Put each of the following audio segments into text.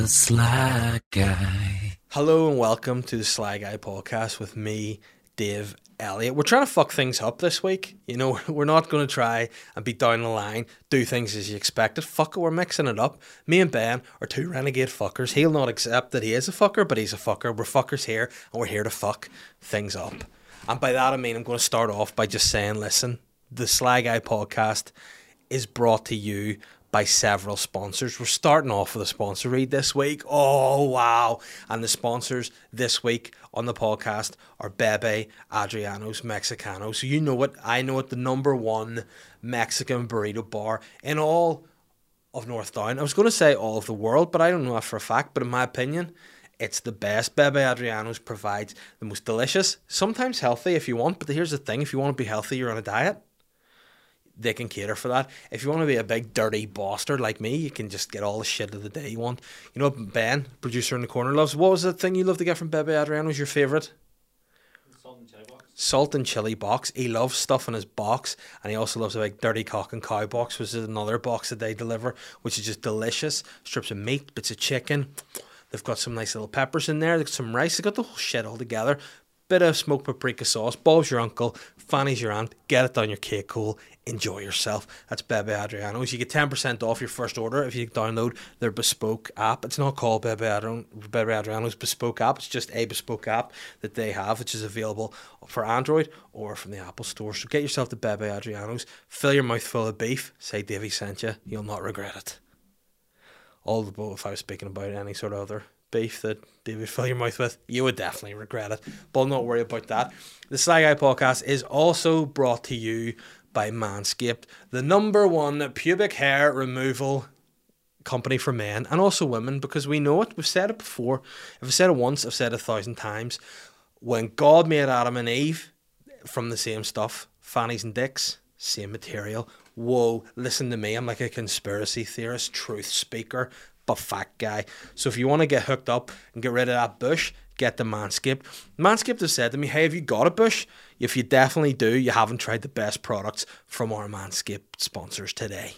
the Guy. Hello and welcome to the Sly Guy podcast with me, Dave Elliott. We're trying to fuck things up this week. You know, we're not going to try and be down the line, do things as you expected. Fuck it, we're mixing it up. Me and Ben are two renegade fuckers. He'll not accept that he is a fucker, but he's a fucker. We're fuckers here, and we're here to fuck things up. And by that I mean I'm going to start off by just saying, listen, the Sly Guy podcast is brought to you by several sponsors. We're starting off with a sponsor read this week. Oh, wow. And the sponsors this week on the podcast are Bebe Adriano's Mexicano. So you know it. I know it. The number one Mexican burrito bar in all of North Down. I was going to say all of the world, but I don't know that for a fact. But in my opinion, it's the best. Bebe Adriano's provides the most delicious, sometimes healthy if you want. But here's the thing if you want to be healthy, you're on a diet they can cater for that. If you want to be a big dirty bastard like me, you can just get all the shit of the day you want. You know Ben, producer in the corner, loves? What was the thing you love to get from Bebe Adriano? Was your favourite? Salt and chili box. Salt and chili box. He loves stuff in his box, and he also loves a big dirty cock and cow box, which is another box that they deliver, which is just delicious. Strips of meat, bits of chicken. They've got some nice little peppers in there. They've got some rice. They've got the whole shit all together. Bit of smoked paprika sauce. Bob's your uncle. Fanny's your aunt. Get it down your cake cool enjoy yourself. That's Bebe Adriano's. You get 10% off your first order if you download their bespoke app. It's not called Bebe, Adrian, Bebe Adriano's bespoke app, it's just a bespoke app that they have, which is available for Android or from the Apple Store. So get yourself the Bebe Adriano's, fill your mouth full of beef, say Davey sent you, you'll not regret it. All the if I was speaking about any sort of other beef that David fill your mouth with, you would definitely regret it. But not worry about that. The Sly Guy podcast is also brought to you by Manscaped, the number one pubic hair removal company for men and also women because we know it. We've said it before. If I've said it once, I've said it a thousand times. When God made Adam and Eve from the same stuff, fannies and dicks, same material. Whoa, listen to me. I'm like a conspiracy theorist, truth speaker, but fat guy. So if you want to get hooked up and get rid of that bush, get the Manscaped. Manscaped has said to me, hey, have you got a bush? If you definitely do, you haven't tried the best products from our Manscaped sponsors today.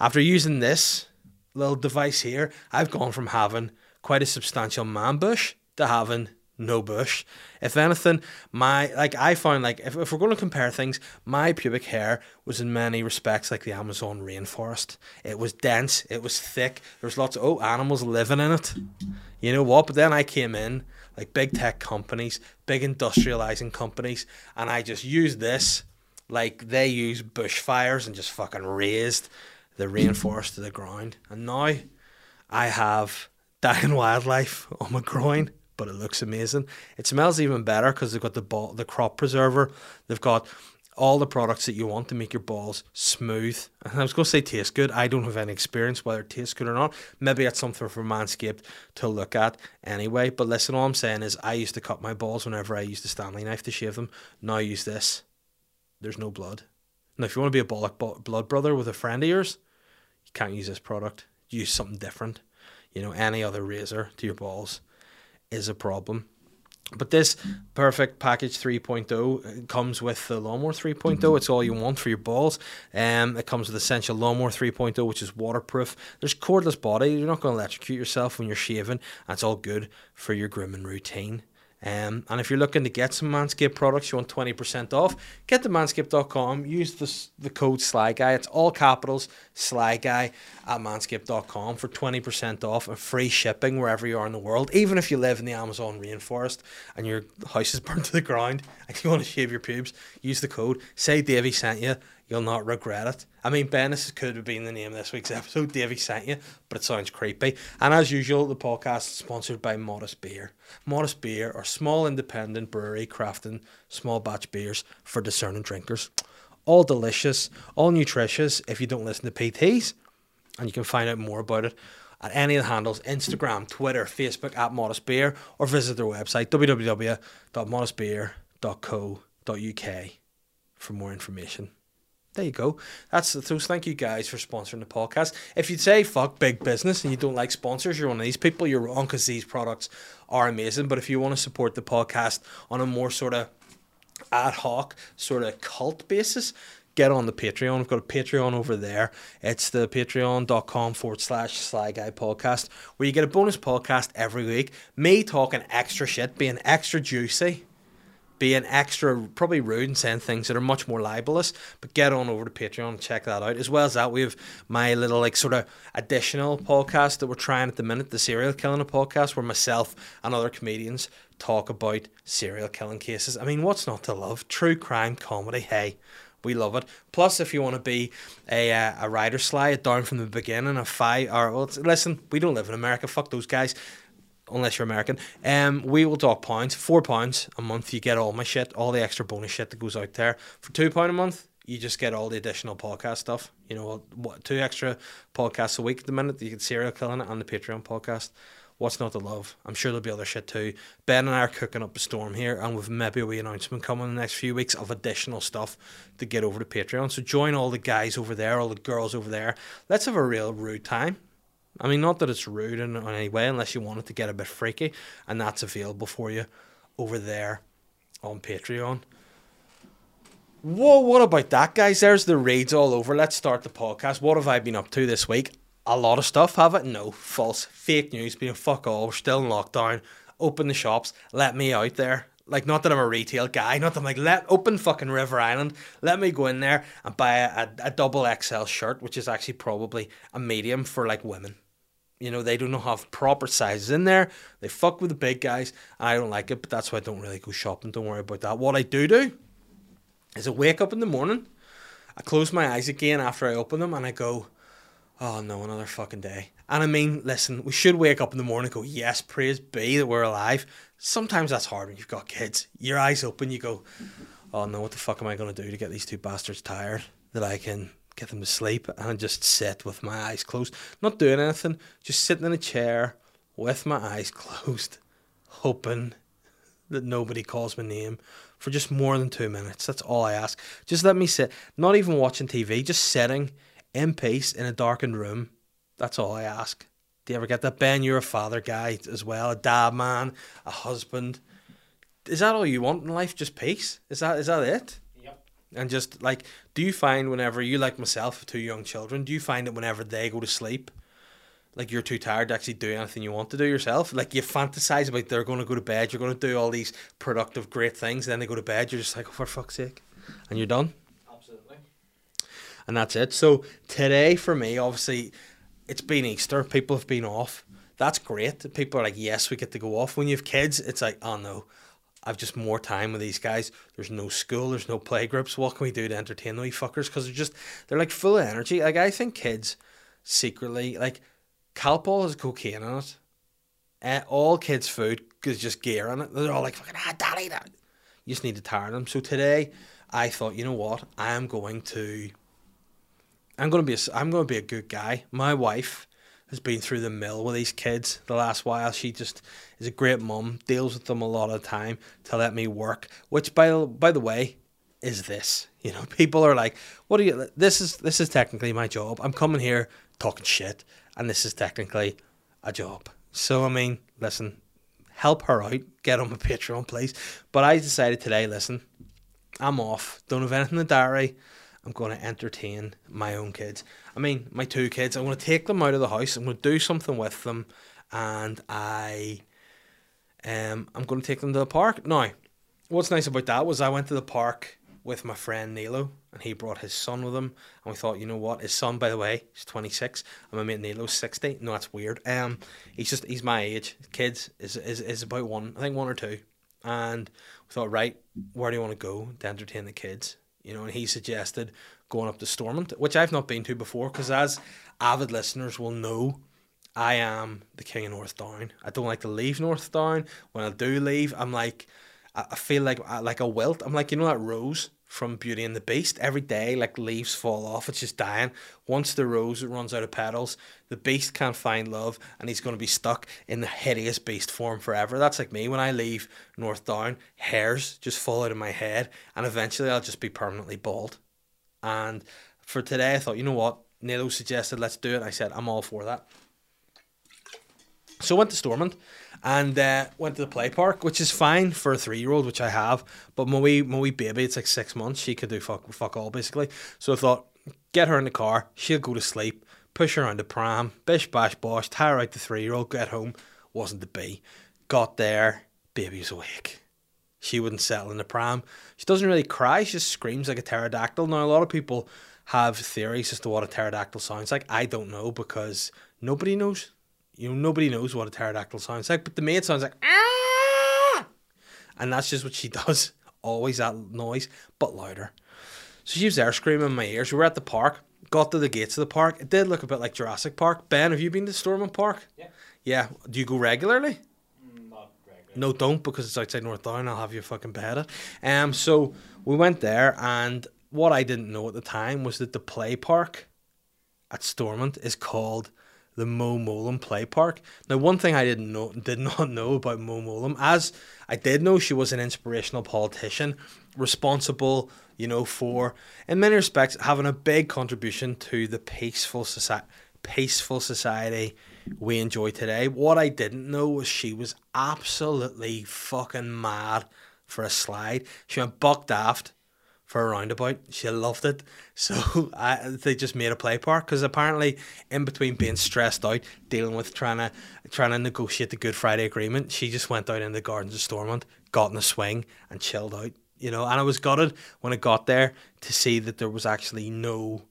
After using this little device here, I've gone from having quite a substantial man bush to having no bush. If anything, my like I found like if, if we're going to compare things, my pubic hair was in many respects like the Amazon rainforest. It was dense, it was thick. There was lots of oh animals living in it. You know what? But then I came in like big tech companies, big industrializing companies, and I just used this like they use bushfires and just fucking raised the rainforest to the ground. And now I have dying wildlife on my groin but it looks amazing. It smells even better because they've got the ball, the crop preserver. They've got all the products that you want to make your balls smooth. And I was going to say taste good. I don't have any experience whether it tastes good or not. Maybe it's something for Manscaped to look at anyway. But listen, all I'm saying is I used to cut my balls whenever I used the Stanley knife to shave them. Now I use this. There's no blood. Now, if you want to be a bollock blood brother with a friend of yours, you can't use this product. Use something different. You know, any other razor to your balls is a problem. But this perfect package 3.0 comes with the lawnmower 3.0. It's all you want for your balls. Um, it comes with essential lawnmower 3.0, which is waterproof. There's cordless body. You're not going to electrocute yourself when you're shaving. That's all good for your grooming routine. Um, and if you're looking to get some Manscaped products, you want 20% off, get to manscaped.com, use the, the code SLYGUY. It's all capitals, SLYGUY at manscaped.com for 20% off and free shipping wherever you are in the world. Even if you live in the Amazon rainforest and your house is burnt to the ground and you want to shave your pubes, use the code. Say Davey sent you You'll not regret it. I mean, Ben, this could have been the name of this week's episode. Davey sent you, but it sounds creepy. And as usual, the podcast is sponsored by Modest Beer. Modest Beer are small independent brewery crafting small batch beers for discerning drinkers. All delicious, all nutritious if you don't listen to PTs. And you can find out more about it at any of the handles Instagram, Twitter, Facebook at Modest Beer, or visit their website www.modestbeer.co.uk for more information there you go. That's so. Thank you guys for sponsoring the podcast. If you say fuck big business and you don't like sponsors, you're one of these people. You're wrong because these products are amazing. But if you want to support the podcast on a more sort of ad hoc, sort of cult basis, get on the Patreon. We've got a Patreon over there. It's the patreon.com forward slash Sly Guy podcast, where you get a bonus podcast every week. Me talking extra shit, being extra juicy, being extra probably rude and saying things that are much more libelous. But get on over to Patreon and check that out. As well as that, we have my little like sort of additional podcast that we're trying at the minute, the serial killing podcast, where myself and other comedians talk about serial killing cases. I mean, what's not to love? True crime comedy. Hey, we love it. Plus, if you want to be a uh, a rider slide down from the beginning, a five or well, listen, we don't live in America. Fuck those guys. Unless you're American, um, we will talk pounds. Four pounds a month, you get all my shit, all the extra bonus shit that goes out there. For two pound a month, you just get all the additional podcast stuff. You know, what two extra podcasts a week at the minute. You get serial killing it on the Patreon podcast. What's not to love? I'm sure there'll be other shit too. Ben and I are cooking up a storm here, and with maybe a wee announcement coming in the next few weeks of additional stuff to get over to Patreon. So join all the guys over there, all the girls over there. Let's have a real rude time. I mean, not that it's rude in, in any way, unless you want it to get a bit freaky, and that's available for you over there on Patreon. Whoa, what about that, guys? There's the raids all over. Let's start the podcast. What have I been up to this week? A lot of stuff, have it? No, false, fake news. Being fuck all. We're still in lockdown. Open the shops. Let me out there. Like, not that I'm a retail guy. Not that I'm like, let open fucking River Island. Let me go in there and buy a, a, a double XL shirt, which is actually probably a medium for like women. You know, they don't have proper sizes in there. They fuck with the big guys. I don't like it, but that's why I don't really go shopping. Don't worry about that. What I do do is I wake up in the morning, I close my eyes again after I open them, and I go, oh no, another fucking day. And I mean, listen, we should wake up in the morning and go, yes, praise be that we're alive. Sometimes that's hard when you've got kids. Your eyes open, you go, oh no, what the fuck am I going to do to get these two bastards tired that I can get them to sleep and just sit with my eyes closed, not doing anything, just sitting in a chair with my eyes closed, hoping that nobody calls my name for just more than two minutes. That's all I ask. Just let me sit, not even watching TV, just sitting in peace in a darkened room. That's all I ask. Do you ever get that? Ben, you're a father guy as well, a dad man, a husband. Is that all you want in life? Just peace? Is that is that it? And just like, do you find whenever you like myself, with two young children, do you find that whenever they go to sleep, like you're too tired to actually do anything you want to do yourself? Like you fantasize about they're going to go to bed, you're going to do all these productive, great things, and then they go to bed, you're just like, oh, for fuck's sake, and you're done. Absolutely. And that's it. So today for me, obviously, it's been Easter. People have been off. That's great. People are like, yes, we get to go off. When you have kids, it's like, oh no, I've just more time with these guys. There's no school, there's no play groups. What can we do to entertain those fuckers? Because they're just they're like full of energy. Like I think kids secretly like Calpol has cocaine in it. Uh, all kids' food is just gear in it. They're all like fucking ah, daddy, that. You just need to tire them. So today, I thought, you know what? I am going to. I'm going to be. A, I'm going to be a good guy. My wife has been through the mill with these kids the last while. She just is a great mum, deals with them a lot of time to let me work. Which by by the way, is this. You know, people are like, "What are you? This is this is technically my job. I'm coming here talking shit, and this is technically a job." So I mean, listen, help her out. Get on my Patreon, please. But I decided today, listen, I'm off. Don't have anything in the diary. I'm going to entertain my own kids. I mean, my two kids. I'm going to take them out of the house. I'm going to do something with them, and I, um, I'm going to take them to the park. Now, what's nice about that was I went to the park with my friend Nilo, and he brought his son with him, and we thought, you know what, his son, by the way, he's 26, and my mate Nilo's 60. No, that's weird. Um, he's just he's my age. Kids is is is about one, I think one or two, and we thought, right, where do you want to go to entertain the kids? You know, and he suggested going up to Stormont, which I've not been to before, because as avid listeners will know, I am the king of North Down. I don't like to leave North Down. When I do leave, I'm like, I feel like like a wilt. I'm like, you know that rose from Beauty and the Beast. Every day, like leaves fall off. It's just dying. Once the rose runs out of petals, the beast can't find love, and he's going to be stuck in the hideous beast form forever. That's like me. When I leave North Down, hairs just fall out of my head, and eventually I'll just be permanently bald. And for today, I thought, you know what? Nilo suggested let's do it. I said I'm all for that. So I went to Stormont and uh, went to the play park, which is fine for a three year old, which I have. But my wee, my wee baby, it's like six months. She could do fuck, fuck all basically. So I thought, get her in the car, she'll go to sleep, push her around the pram, bish bash bosh, tire out the three year old, get home. Wasn't to be. Got there, baby was awake. She wouldn't settle in the pram. She doesn't really cry, she just screams like a pterodactyl. Now, a lot of people have theories as to what a pterodactyl sounds like. I don't know because nobody knows. You know, nobody knows what a pterodactyl sounds like, but the maid sounds like ah, and that's just what she does. Always that noise, but louder. So she was there screaming in my ears. We were at the park, got to the gates of the park. It did look a bit like Jurassic Park. Ben, have you been to Stormont Park? Yeah. Yeah. Do you go regularly? No, don't because it's outside North Down. I'll have you fucking beheaded. Um, so we went there, and what I didn't know at the time was that the play park at Stormont is called the Mo Mowlam Play Park. Now, one thing I didn't know, did not know about Mo Mowlam, as I did know she was an inspirational politician, responsible, you know, for in many respects having a big contribution to the peaceful society, peaceful society we enjoy today. What I didn't know was she was absolutely fucking mad for a slide. She went buck daft for a roundabout. She loved it. So I, they just made a play park because apparently, in between being stressed out, dealing with trying to trying to negotiate the Good Friday Agreement, she just went out in the gardens of Stormont, got in a swing, and chilled out. You know, and I was gutted when I got there to see that there was actually no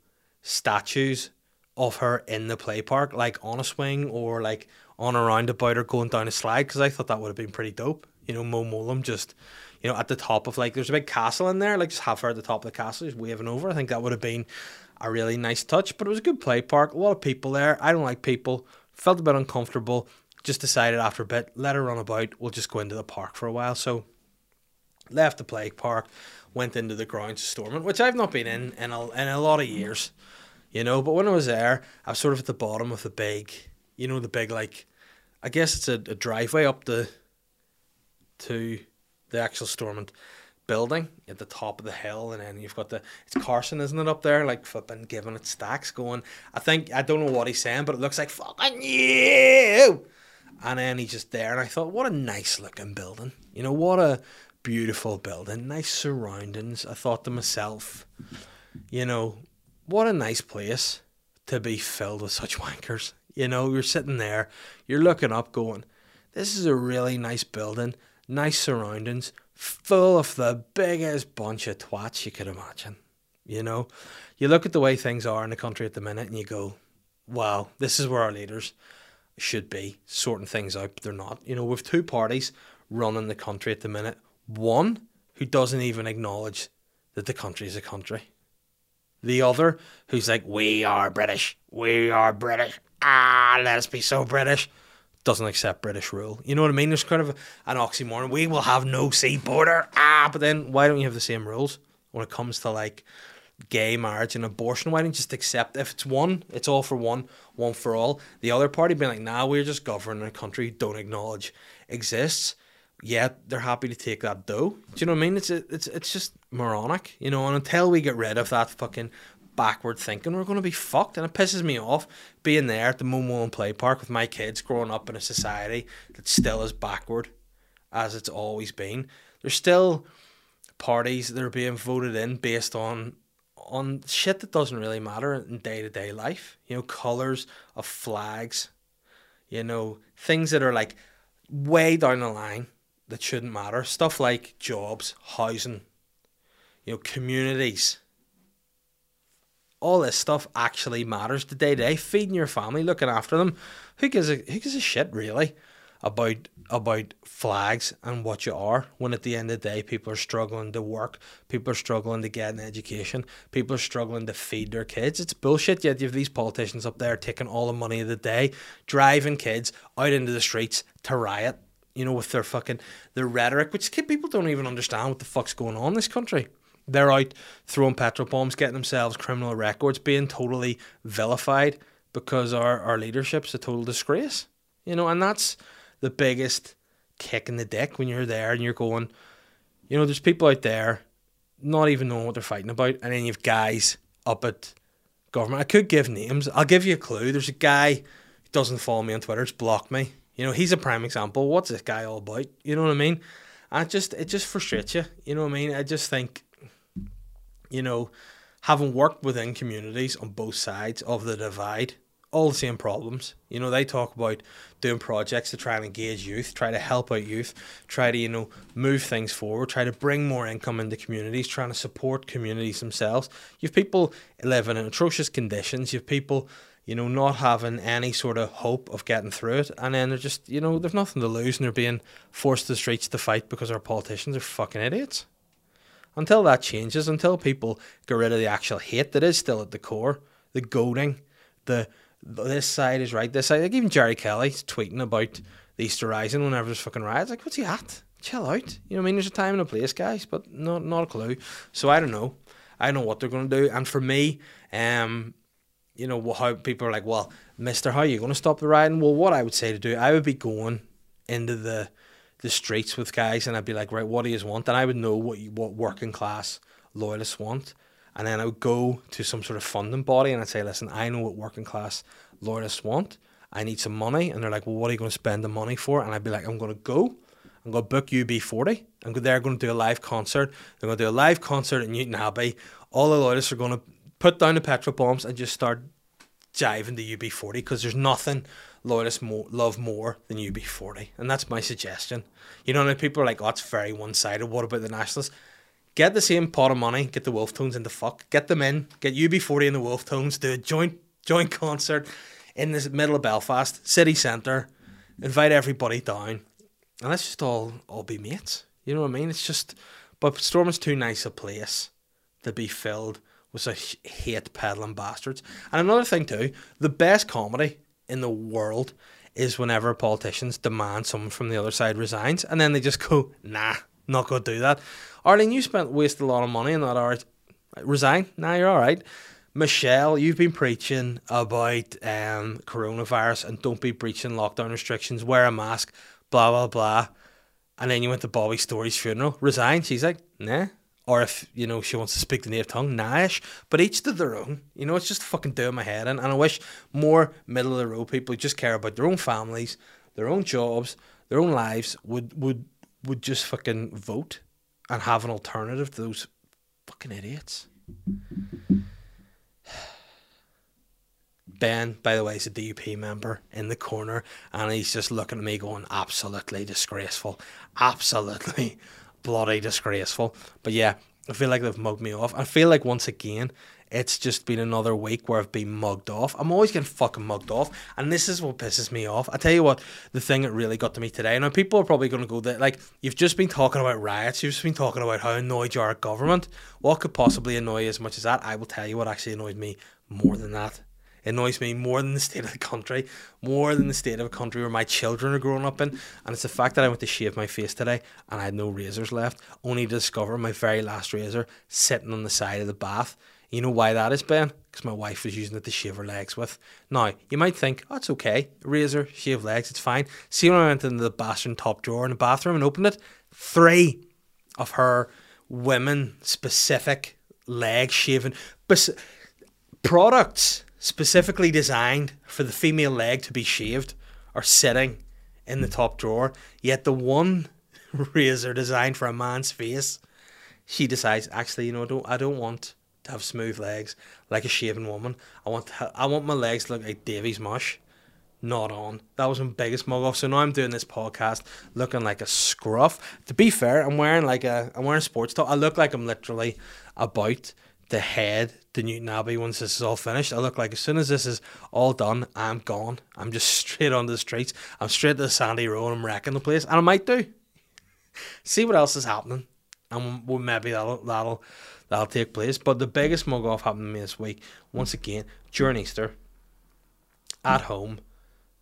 statues of her in the play park, like on a swing or like on a roundabout or going down a slide, because I thought that would have been pretty dope. You know, Mo Mowlam just, you know, at the top of like, there's a big castle in there, like just have her at the top of the castle, just waving over. I think that would have been a really nice touch, but it was a good play park. A lot of people there. I don't like people. Felt a bit uncomfortable. Just decided after a bit, let her run about. We'll just go into the park for a while. So left the play park, went into the grounds of Stormont, which I've not been in in a, in a lot of years, you know. But when I was there, I was sort of at the bottom of the big, you know, the big like, I guess it's a, a driveway up the to the actual Stormont building at the top of the hill, and then you've got the it's Carson, isn't it, up there, like flipping giving it stacks, going. I think I don't know what he's saying, but it looks like fucking you. And then he's just there, and I thought, what a nice looking building. You know, what a beautiful building, nice surroundings. I thought to myself, you know, what a nice place to be filled with such wankers. You know, you're sitting there, you're looking up, going, this is a really nice building, nice surroundings, full of the biggest bunch of twats you could imagine. You know, you look at the way things are in the country at the minute and you go, wow, this is where our leaders should be sorting things out, but they're not. You know, with two parties running the country at the minute, one who doesn't even acknowledge that the country is a country. The other who's like, we are British, we are British, ah, let us be so British, doesn't accept British rule. You know what I mean? There's kind of an oxymoron. We will have no sea border, ah, but then why don't you have the same rules when it comes to like gay marriage and abortion? Why don't you just accept if it's one, it's all for one, one for all. The other party being like, nah, we're just governing a country don't acknowledge exists. Yet they're happy to take that dough. Do you know what I mean? It's it's it's just moronic, you know. And until we get rid of that fucking backward thinking, we're going to be fucked. And it pisses me off being there at the Mo Mowlam Play Park with my kids growing up in a society that's still as backward as it's always been. There's still parties that are being voted in based on on shit that doesn't really matter in day to day life. You know, colors of flags. You know, things that are like way down the line that shouldn't matter. Stuff like jobs, housing, you know, communities. All this stuff actually matters to day to day. Feeding your family, looking after them. Who gives a who gives a shit really about about flags and what you are when at the end of the day people are struggling to work, people are struggling to get an education, people are struggling to feed their kids. It's bullshit. Yet you have these politicians up there taking all the money of the day, driving kids out into the streets to riot you know, with their fucking their rhetoric, which people don't even understand what the fuck's going on in this country. They're out throwing petrol bombs, getting themselves criminal records, being totally vilified because our, our leadership's a total disgrace. You know, and that's the biggest kick in the dick when you're there and you're going, you know, there's people out there not even knowing what they're fighting about, and then you've guys up at government. I could give names. I'll give you a clue. There's a guy who doesn't follow me on Twitter. It's blocked me. You know, he's a prime example. What's this guy all about? You know what I mean? It just it just frustrates you. You know what I mean? I just think, you know, having worked within communities on both sides of the divide, all the same problems. You know, they talk about doing projects to try and engage youth, try to help out youth, try to, you know, move things forward, try to bring more income into communities, trying to support communities themselves. You have people living in atrocious conditions, you have people, you know, not having any sort of hope of getting through it, and then they're just, you know, they've nothing to lose and they're being forced to the streets to fight because our politicians are fucking idiots. Until that changes, until people get rid of the actual hate that is still at the core, the goading, the this side is right, this side. Like even Gerry Kelly's tweeting about the Easter Rising whenever there's fucking riots. Like, what's he at? Chill out. You know what I mean? There's a time and a place, guys, but not not a clue. So I don't know. I don't know what they're going to do. And for me, um, you know how people are like, well, Mister, how are you going to stop the rioting? Well, what I would say to do, I would be going into the the streets with guys, and I'd be like, right, what do you want? And I would know what you, what working class loyalists want, and then I would go to some sort of funding body and I'd say, listen, I know what working class loyalists want. I need some money, and they're like, well, what are you going to spend the money for? And I'd be like, I'm going to go. I'm going to book UB40. I'm they're going to do a live concert. They're going to do a live concert in Newtownabbey. All the loyalists are going to put down the petrol bombs and just start jiving the UB40 because there's nothing loyalists more, love more than UB40. And that's my suggestion. You know, people are like, oh, it's very one sided. What about the Nationalists? Get the same pot of money, get the Wolfe Tones in the fuck, get them in, get UB40 and the Wolfe Tones, do a joint joint concert in the middle of Belfast, city centre, invite everybody down, and let's just all all be mates. You know what I mean? It's just, but Storm is too nice a place to be filled with such hate peddling bastards. And another thing too, the best comedy in the world is whenever politicians demand someone from the other side resigns, and then they just go, "Nah, not gonna do that." Arlene, you spent wasted a lot of money in that hour. Resign? Nah, you're all right. Michelle, you've been preaching about um, coronavirus and don't be breaching lockdown restrictions, wear a mask, blah, blah, blah. And then you went to Bobby Storey's funeral, resign. She's like, nah. Or if, you know, she wants to speak the native tongue, nash. But each to their own. You know, it's just fucking doing my head in. And I wish more middle of the road people who just care about their own families, their own jobs, their own lives would would would just fucking vote and have an alternative to those fucking idiots. Ben, by the way, is a DUP member in the corner, and he's just looking at me going, absolutely disgraceful. Absolutely bloody disgraceful. But yeah, I feel like they've mugged me off. I feel like once again, it's just been another week where I've been mugged off. I'm always getting fucking mugged off, and this is what pisses me off. I tell you what, the thing that really got to me today. Now people are probably going to go that like you've just been talking about riots, you've just been talking about how annoyed you are at government. What could possibly annoy you as much as that? I will tell you what actually annoyed me more than that. Annoys me more than the state of the country, more than the state of a country where my children are growing up in. And it's the fact that I went to shave my face today and I had no razors left, only to discover my very last razor sitting on the side of the bath. You know why that is, Ben? Because my wife was using it to shave her legs with. Now, you might think, oh, it's okay. Razor, shave legs, it's fine. See when I went into the bathroom top drawer in the bathroom and opened it? Three of her women specific leg shaving products specifically designed for the female leg to be shaved are sitting in the top drawer. Yet the one razor designed for a man's face, she decides actually, you know, I don't, I don't want to have smooth legs like a shaven woman. I want, I want my legs to look like Davy's mush. Not on. That was my biggest mug off. So now I'm doing this podcast looking like a scruff. To be fair, I'm wearing like a, I'm wearing sports top. I look like I'm literally about to head to Newtownabbey once this is all finished. I look like as soon as this is all done, I'm gone. I'm just straight on the streets. I'm straight to the Sandy Row. and I'm wrecking the place. And I might do. See what else is happening. And maybe that'll that'll that'll take place. But the biggest mug off happened to me this week, once again, during Easter, at home,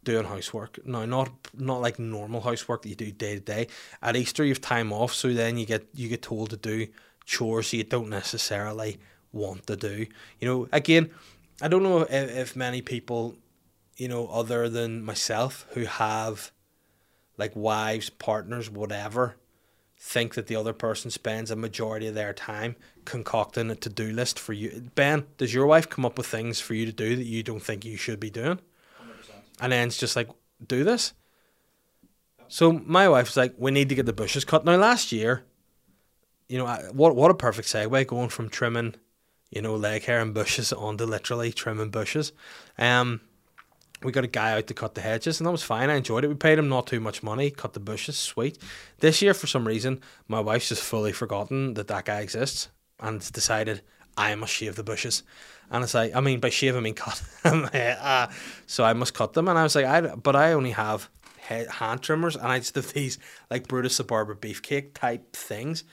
doing housework. Now not not like normal housework that you do day to day. At Easter you've time off, so then you get you get told to do chores you don't necessarily want to do. You know, again, I don't know if, if many people, you know, other than myself who have like wives, partners, whatever, think that the other person spends a majority of their time concocting a to do list for you. Ben, does your wife come up with things for you to do that you don't think you should be doing? 100%. And then it's just like, do this. So my wife's like, we need to get the bushes cut. Now last year, you know, I, what what a perfect segue going from trimming, you know, leg hair and bushes onto literally trimming bushes. Um, we got a guy out to cut the hedges, and that was fine. I enjoyed it. We paid him not too much money, cut the bushes, sweet. This year, for some reason, my wife's just fully forgotten that that guy exists and decided I must shave the bushes. And it's like, I mean, by shave I mean cut. uh, so I must cut them, and I was like, I but I only have hand trimmers, and I just have these like Brutus the Barber beefcake type things.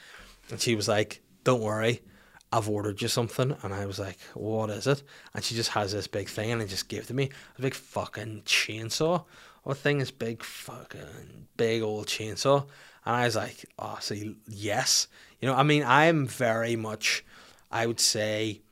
And she was like, "Don't worry." I've ordered you something. And I was like, what is it? And she just has this big thing and it just gave it to me a big fucking chainsaw. What thing is big fucking big old chainsaw? And I was like, oh, so yes. You know, I mean, I'm very much, I would say,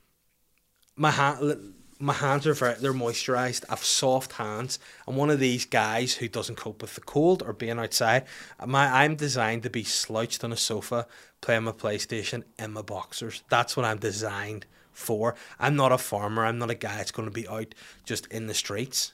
my hand, my hands are very they're moisturized. I've soft hands. I'm one of these guys who doesn't cope with the cold or being outside. Uh, my I'm designed to be slouched on a sofa playing my PlayStation in my boxers. That's what I'm designed for. I'm not a farmer. I'm not a guy that's going to be out just in the streets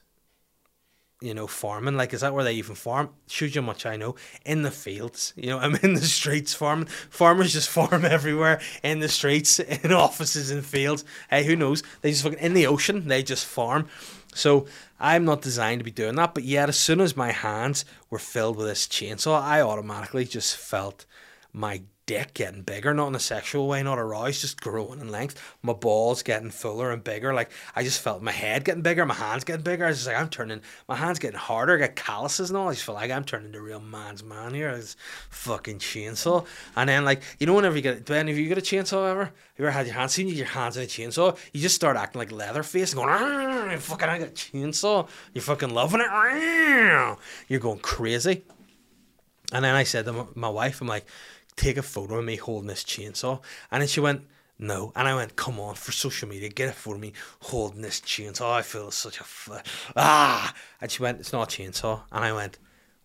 you know, farming. Like, is that where they even farm? Shows you much I know. In the fields, you know, I'm in the streets farming. Farmers just farm everywhere in the streets, in offices, in fields. Hey, who knows? They just fucking in the ocean. They just farm. So I'm not designed to be doing that. But yet, as soon as my hands were filled with this chainsaw, I automatically just felt my dick getting bigger, not in a sexual way, not aroused, just growing in length. My balls getting fuller and bigger. Like I just felt my head getting bigger, my hands getting bigger. I was like, I'm turning, my hands getting harder, I got calluses and all. I just feel like I'm turning a real man's man here. It's fucking chainsaw. And then like, you know, whenever you get, do any of you get a chainsaw ever? You ever had your hands, seen your hands in a chainsaw? You just start acting like Leatherface and going, fucking, I got a chainsaw. You're fucking loving it. You're going crazy. And then I said to my wife, I'm like, take a photo of me holding this chainsaw. And then she went, no. And I went, come on, for social media, get it for me holding this chainsaw. I feel such a, f- ah. And she went, it's not a chainsaw. And I went,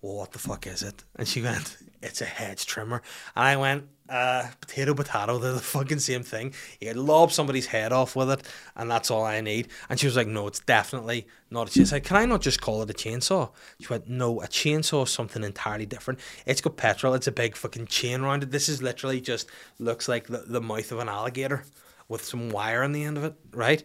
well, what the fuck is it? And she went, it's a hedge trimmer. And I went, uh, potato, potato, they're the fucking same thing. You lob somebody's head off with it, and that's all I need. And she was like, no, it's definitely not a chainsaw. Can I not just call it a chainsaw? She went, no, a chainsaw is something entirely different. It's got petrol, it's a big fucking chain around it. This is literally just looks like the, the mouth of an alligator with some wire on the end of it, right?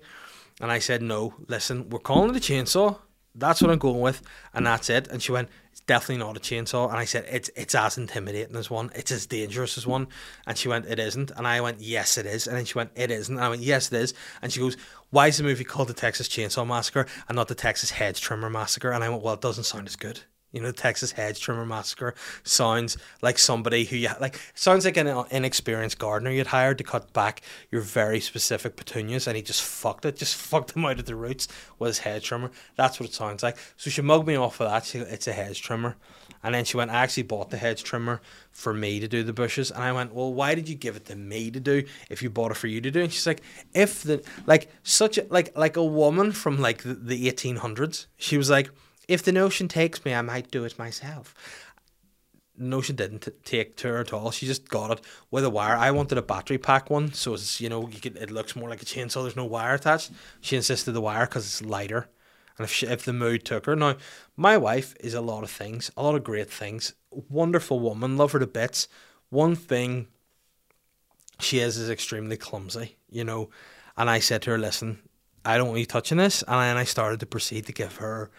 And I said, no, listen, we're calling it a chainsaw. That's what I'm going with, and that's it. And she went, definitely not a chainsaw. And I said, it's it's as intimidating as one. It's as dangerous as one. And she went, it isn't. And I went, yes, it is. And then she went, it isn't. And I went, yes, it is. And she goes, why is the movie called The Texas Chainsaw Massacre and not The Texas Hedge Trimmer Massacre? And I went, well, it doesn't sound as good. You know, the Texas Hedge Trimmer Massacre sounds like somebody who you like. Sounds like an inexperienced gardener you'd hired to cut back your very specific petunias, and he just fucked it, just fucked them out of the roots with his hedge trimmer. That's what it sounds like. So she mugged me off of that. She, it's a hedge trimmer, and then she went, "I actually bought the hedge trimmer for me to do the bushes," and I went, "Well, why did you give it to me to do if you bought it for you to do?" And she's like, "If the like such a like like a woman from like the, the eighteen hundreds, she was like." If the notion takes me, I might do it myself. Notion didn't t- take to her at all. She just got it with a wire. I wanted a battery pack one, so it's you know you could, it looks more like a chainsaw. There's no wire attached. She insisted the wire because it's lighter, and if she, if the mood took her. Now, my wife is a lot of things, a lot of great things. Wonderful woman, love her to bits. One thing she is is extremely clumsy, you know. And I said to her, "Listen, I don't want you touching this," and then I started to proceed to give her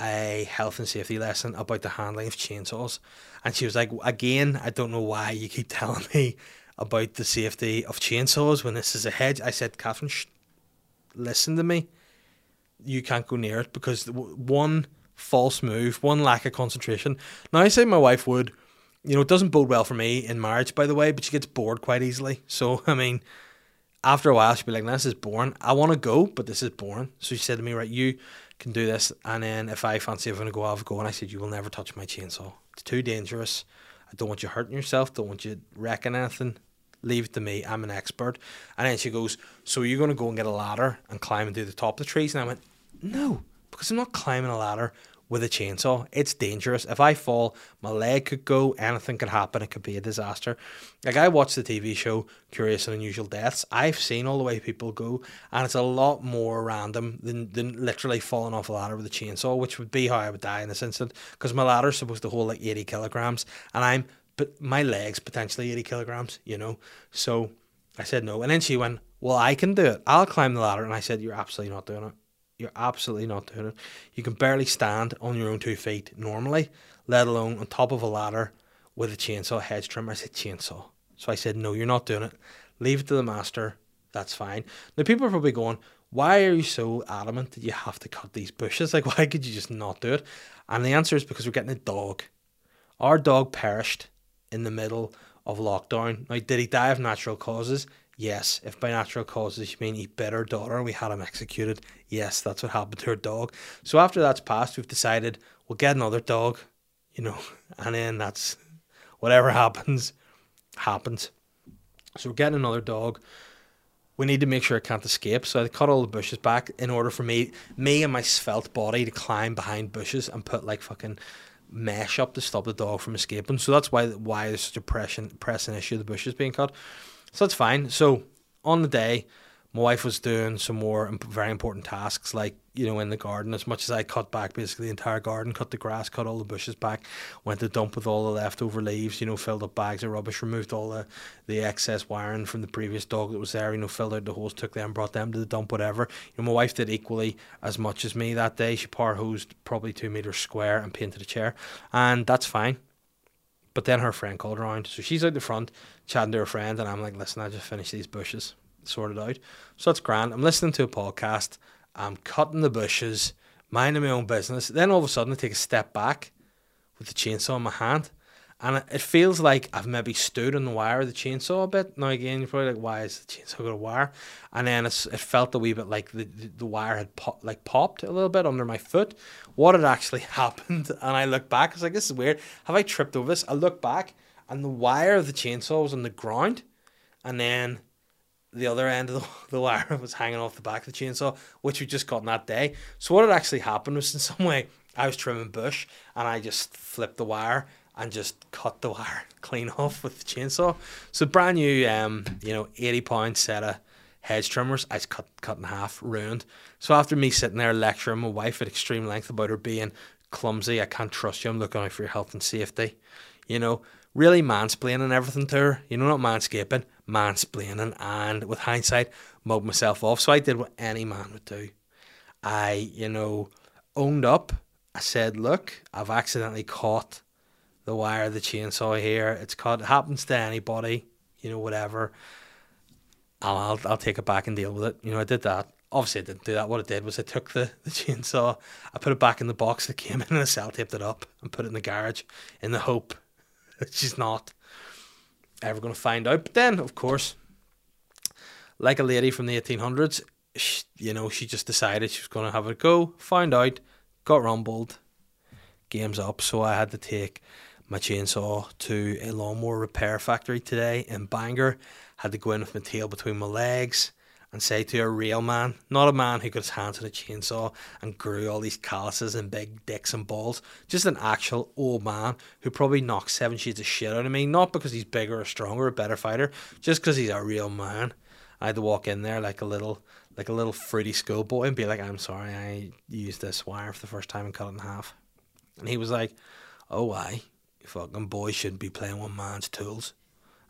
a health and safety lesson about the handling of chainsaws. And she was like, Again, I don't know why you keep telling me about the safety of chainsaws when this is a hedge. I said, Catherine, sh- listen to me. You can't go near it because one false move, one lack of concentration. Now, I say my wife would, you know, it doesn't bode well for me in marriage, by the way, but she gets bored quite easily. So, I mean, after a while, she'd be like, This is boring. I want to go, but this is boring. So she said to me, Right, you can do this. And then if I fancy going to go, I'll go. And I said, You will never touch my chainsaw. It's too dangerous. I don't want you hurting yourself. Don't want you wrecking anything. Leave it to me. I'm an expert. And then she goes, So you're going to go and get a ladder and climb and do the top of the trees? And I went, No, because I'm not climbing a ladder with a chainsaw. It's dangerous. If I fall, my leg could go, anything could happen. It could be a disaster. Like I watched the TV show Curious and Unusual Deaths. I've seen all the way people go, and it's a lot more random than, than literally falling off a ladder with a chainsaw, which would be how I would die in this instant. Because my ladder's supposed to hold like 80 kilograms, and I'm, but my leg's potentially 80 kilograms, you know? So I said no. And then she went, Well, I can do it. I'll climb the ladder. And I said, You're absolutely not doing it. You're absolutely not doing it. You can barely stand on your own two feet normally, let alone on top of a ladder with a chainsaw hedge trimmer. I said, chainsaw. So I said, no, you're not doing it. Leave it to the master. That's fine. Now, people are probably going, why are you so adamant that you have to cut these bushes? Like, why could you just not do it? And the answer is because we're getting a dog. Our dog perished in the middle of lockdown. Now, did he die of natural causes? Yes, if by natural causes you mean he bit our daughter and we had him executed, yes, that's what happened to her dog. So after that's passed, we've decided we'll get another dog, you know, and then that's whatever happens, happens. So we're getting another dog. We need to make sure it can't escape. So I cut all the bushes back in order for me, me and my svelte body to climb behind bushes and put like fucking mesh up to stop the dog from escaping. So that's why why there's such a pressing pressing issue. The bushes being cut. So that's fine. So on the day, my wife was doing some more very important tasks, like you know, in the garden. As much as I cut back basically the entire garden, cut the grass, cut all the bushes back, went to dump with all the leftover leaves. You know, filled up bags of rubbish, removed all the the excess wiring from the previous dog that was there. You know, filled out the holes, took them, brought them to the dump, whatever. You know, my wife did equally as much as me that day. She power hosed probably two meters square and painted a chair, and that's fine. But then her friend called around, so she's out the front chatting to her friend, and I'm like, listen, I just finished these bushes, sorted out. So that's grand. I'm listening to a podcast, I'm cutting the bushes, minding my own business. Then all of a sudden, I take a step back with the chainsaw in my hand, and it feels like I've maybe stood on the wire of the chainsaw a bit. Now again, you're probably like, why is the chainsaw got a wire? And then it felt a wee bit like the, the, the wire had pop, like popped a little bit under my foot. What had actually happened? And I look back, I was like, this is weird. Have I tripped over this? I look back, and the wire of the chainsaw was on the ground, and then the other end of the, the wire was hanging off the back of the chainsaw, which we just got that day. So what had actually happened was in some way I was trimming bush and I just flipped the wire and just cut the wire clean off with the chainsaw. So brand new, um, you know, eighty pound set of hedge trimmers, I just cut cut in half, ruined. So after me sitting there lecturing my wife at extreme length about her being clumsy, I can't trust you. I'm looking out for your health and safety. You know, really mansplaining everything to her. You know, not manscaping, mansplaining. And with hindsight, mugged myself off. So I did what any man would do. I, you know, owned up. I said, look, I've accidentally caught the wire the chainsaw here. It's caught. It happens to anybody, you know, whatever. I'll, I'll, I'll take it back and deal with it. You know, I did that. Obviously, I didn't do that. What I did was I took the, the chainsaw, I put it back in the box that came in, and I self-taped it up and put it in the garage in the hope she's not ever going to find out. But then, of course, like a lady from the 1800s, she, you know, she just decided she was going to have a go, found out, got rumbled, game's up. So I had to take my chainsaw to a lawnmower repair factory today in Bangor. Had to go in with my tail between my legs and say to a real man, not a man who got his hands on a chainsaw and grew all these calluses and big dicks and balls, just an actual old man who probably knocked seven shades of shit out of me, not because he's bigger or stronger or a better fighter, just because he's a real man. I had to walk in there like a little like a little fruity schoolboy and be like, I'm sorry, I used this wire for the first time and cut it in half. And he was like, Oh why? Fucking boy shouldn't be playing with man's tools.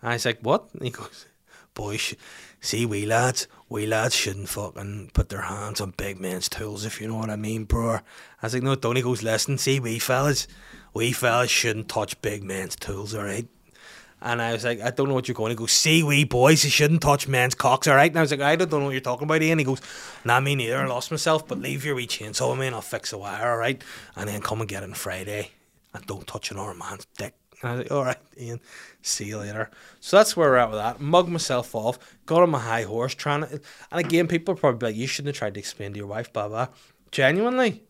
And I was like, What? And he goes, Boys, see, we lads, we lads shouldn't fucking put their hands on big men's tools, if you know what I mean, bro. I was like, no, Tony goes, listen, see, we fellas, we fellas shouldn't touch big men's tools, alright? And I was like, I don't know what you're going. He goes, see, we boys, you shouldn't touch men's cocks, alright? And I was like, I don't know what you're talking about, Ian. He goes, nah, me neither. I lost myself, but leave your wee chainsaw and I'll fix the wire, alright? And then come and get it on Friday. And don't touch another man's dick. And I was like, all right, Ian, see you later. So that's where we're at with that. Mug myself off, got on my high horse, trying to. And again, people are probably like, you shouldn't have tried to explain to your wife, blah, blah. Genuinely,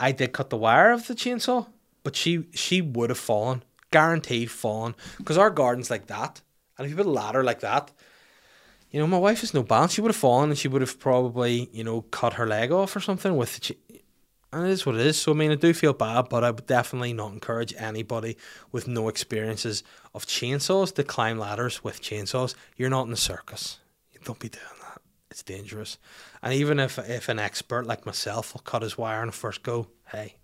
I did cut the wire of the chainsaw, but she she would have fallen, guaranteed fallen, because our garden's like that. And if you put a ladder like that, you know, my wife has no balance. She would have fallen and she would have probably, you know, cut her leg off or something with the. And it is what it is. So I mean, I do feel bad, but I would definitely not encourage anybody with no experiences of chainsaws to climb ladders with chainsaws. You're not in a circus. You don't be doing that. It's dangerous. And even if if an expert like myself will cut his wire the first go, hey,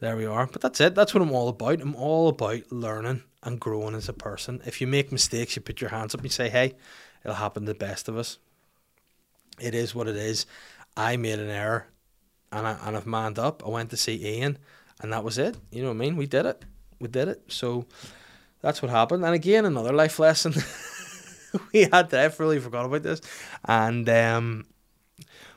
there we are. But that's it. That's what I'm all about. I'm all about learning and growing as a person. If you make mistakes, you put your hands up and you say, hey, it'll happen to the best of us. It is what it is. I made an error and, I, and I've manned up. I went to see Ian and that was it. You know what I mean? We did it. We did it. So that's what happened. And again, another life lesson. we had to, I really forgot about this. And um,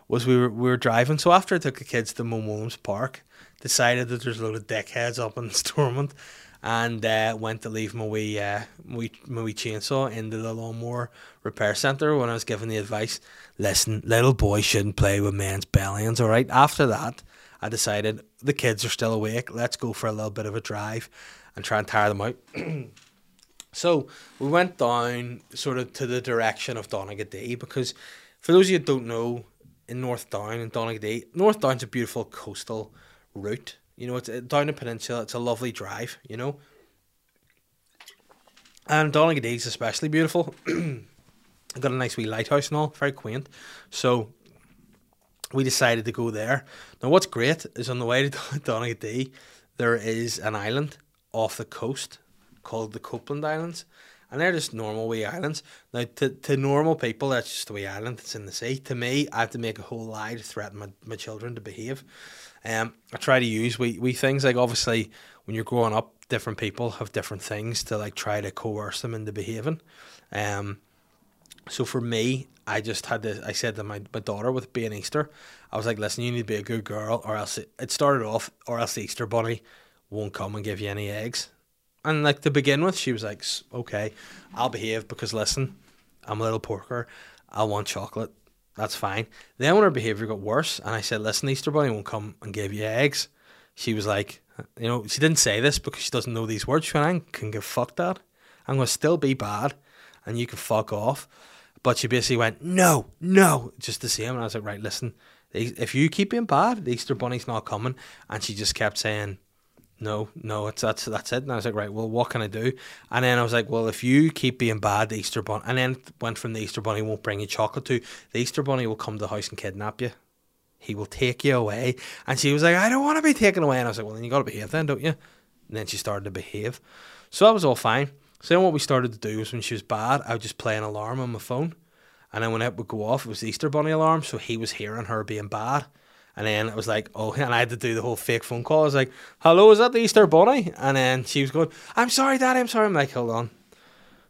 was we were, we were driving. So after I took the kids to Mount Williams Park, decided that there's a load of dickheads up in Stormont and uh, went to leave my wee, uh, wee, my wee chainsaw into the lawnmower repair centre when I was giving the advice. Listen, little boy shouldn't play with men's bellions, all right? After that, I decided the kids are still awake. Let's go for a little bit of a drive and try and tire them out. so we went down sort of to the direction of Donaghadee because for those of you who don't know, in North Down and Donaghadee, North Down's a beautiful coastal route you know, it's down the peninsula. It's a lovely drive. You know, and Donaghadee is especially beautiful. Got a nice wee lighthouse and all, very quaint. So we decided to go there. Now, what's great is on the way to Donaghadee, there is an island off the coast called the Copeland Islands. And they're just normal wee islands. Now, to, to normal people, that's just a wee island that's in the sea. To me, I have to make a whole lie to threaten my, my children to behave. Um, I try to use we, we things like obviously when you're growing up, different people have different things to like try to coerce them into behaving. Um, so for me, I just had to. I said to my, my daughter with being Easter, I was like, listen, you need to be a good girl, or else it, it started off, or else the Easter bunny won't come and give you any eggs. And like to begin with, she was like, okay, I'll behave because listen, I'm a little porker. I want chocolate. That's fine. Then when her behaviour got worse, and I said, listen, Easter Bunny won't come and give you eggs, she was like, you know, she didn't say this because she doesn't know these words. She went, I can give fuck that. I'm going to still be bad, and you can fuck off. But she basically went, no, no, just the same. And I was like, right, listen, if you keep being bad, the Easter Bunny's not coming. And she just kept saying, no, no, it's that's that's it. And I was like, right, well, what can I do? And then I was like, well, if you keep being bad, the Easter bunny, and then went from the Easter bunny won't bring you chocolate to the Easter bunny will come to the house and kidnap you. He will take you away. And she was like, I don't want to be taken away. And I was like, well, then you got to behave then, don't you? And then she started to behave. So that was all fine. So then what we started to do was when she was bad, I would just play an alarm on my phone. And then when it would go off, it was the Easter bunny alarm. So he was hearing her being bad. And then it was like, oh, and I had to do the whole fake phone call. I was like, hello, is that the Easter Bunny? And then she was going, I'm sorry, Daddy, I'm sorry. I'm like, hold on,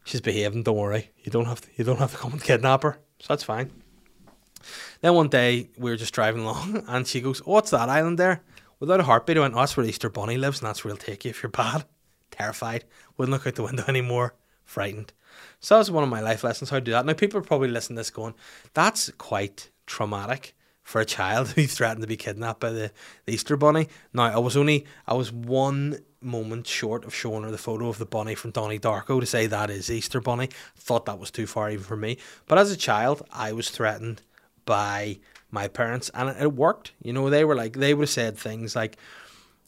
she's behaving. Don't worry, you don't have to, you don't have to come and kidnap her. So that's fine. Then one day we were just driving along, and she goes, oh, "What's that island there?" Without a heartbeat, I went, "Oh, that's where Easter Bunny lives, and that's where he'll take you if you're bad." Terrified, wouldn't look out the window anymore. Frightened. So that was one of my life lessons how to do that. Now people are probably listening to this going, "That's quite traumatic." For a child who threatened to be kidnapped by the, the Easter bunny. Now I was only I was one moment short of showing her the photo of the bunny from Donnie Darko to say that is Easter bunny. Thought that was too far even for me. But as a child, I was threatened by my parents and it, it worked. You know, they were like they would have said things like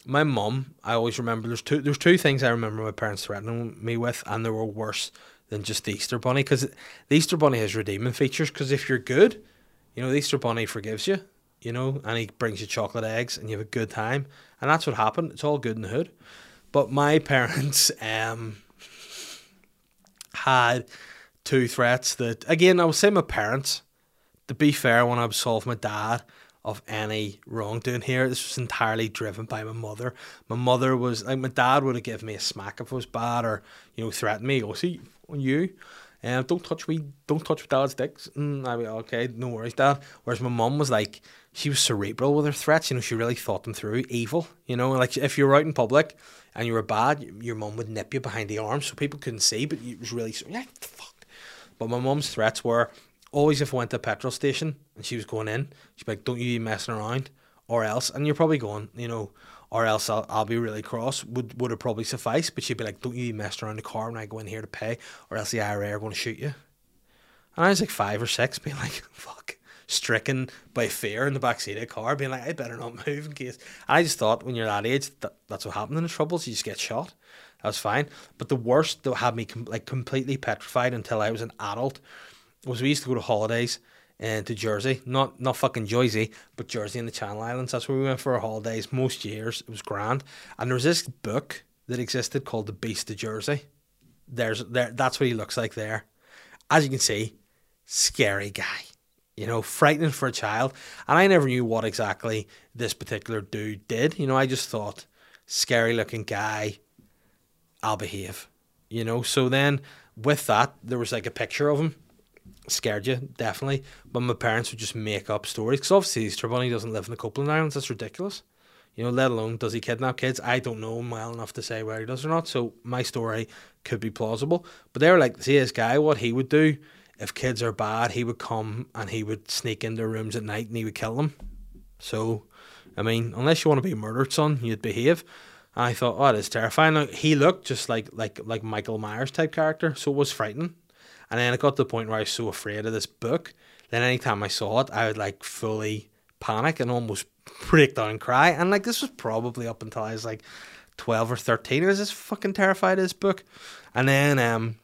my mum, I always remember there's two there's two things I remember my parents threatening me with and they were worse than just the Easter bunny because the Easter bunny has redeeming features because if you're good you know, the Easter Bunny forgives you, you know, and he brings you chocolate eggs and you have a good time. And that's what happened. It's all good in the hood. But my parents um, had two threats that, again, I would say my parents, to be fair, when I absolved my dad of any wrongdoing here, this was entirely driven by my mother. My mother was, like, my dad would have given me a smack if it was bad or, you know, threatened me, go, see, on you. Um, don't touch me, don't touch dad's dicks. Mm, I mean, okay, no worries, dad. Whereas my mum was like, she was cerebral with her threats. You know, she really thought them through. Evil, you know, like if you were out in public and you were bad, your mum would nip you behind the arm so people couldn't see, but it was really yeah, fuck. But my mum's threats were always if I went to a petrol station and she was going in, she'd be like, "Don't you be messing around," or else. And you're probably going, you know, or else I'll, I'll be really cross. Would would it probably suffice? But she'd be like, "Don't you mess around the car when I go in here to pay, or else the IRA are going to shoot you." And I was like five or six, being like, "Fuck." stricken by fear in the backseat of a car, being like, I better not move in case. And I just thought when you're that age, that, that's what happened in the troubles. You just get shot. That was fine. But the worst that had me com- like completely petrified until I was an adult was we used to go to holidays uh, to Jersey, not not fucking Jersey, but Jersey and the Channel Islands. That's where we went for our holidays most years. It was grand, and there was this book that existed called The Beast of Jersey. There's there. That's what he looks like there. As you can see, scary guy. You know, frightening for a child. And I never knew what exactly this particular dude did. You know, I just thought, scary looking guy, I'll behave. You know, so then with that, there was like a picture of him. Scared you, definitely. But my parents would just make up stories. Because obviously, Bunny doesn't live in the Copeland Islands. That's ridiculous. You know, let alone does he kidnap kids? I don't know him well enough to say where he does or not. So my story could be plausible. But they were like, see this guy, what he would do if kids are bad, he would come and he would sneak into rooms at night and he would kill them. So, I mean, unless you want to be murdered, son, you'd behave. And I thought, oh, it's terrifying. Now, he looked just like like like Michael Myers type character, so it was frightening. And then it got to the point where I was so afraid of this book. Then anytime I saw it, I would like fully panic and almost break down and cry. And like this was probably up until I was like twelve or thirteen. I was just fucking terrified of this book. And then um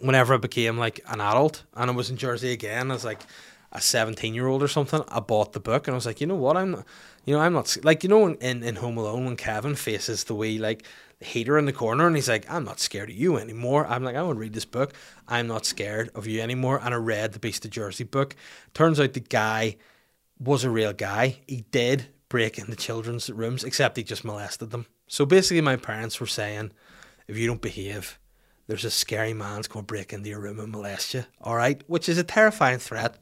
whenever I became like an adult and I was in Jersey again as like a 17 year old or something, I bought the book and I was like, you know what, I'm not, you know, I'm not like, you know, in, in Home Alone when Kevin faces the way like heater in the corner and he's like, I'm not scared of you anymore. I'm like, I want to read this book. I'm not scared of you anymore. And I read the Beast of Jersey book. Turns out the guy was a real guy. He did break into children's rooms, except he just molested them. So basically, my parents were saying, if you don't behave, there's a scary man's going to break into your room and molest you. All right, which is a terrifying threat.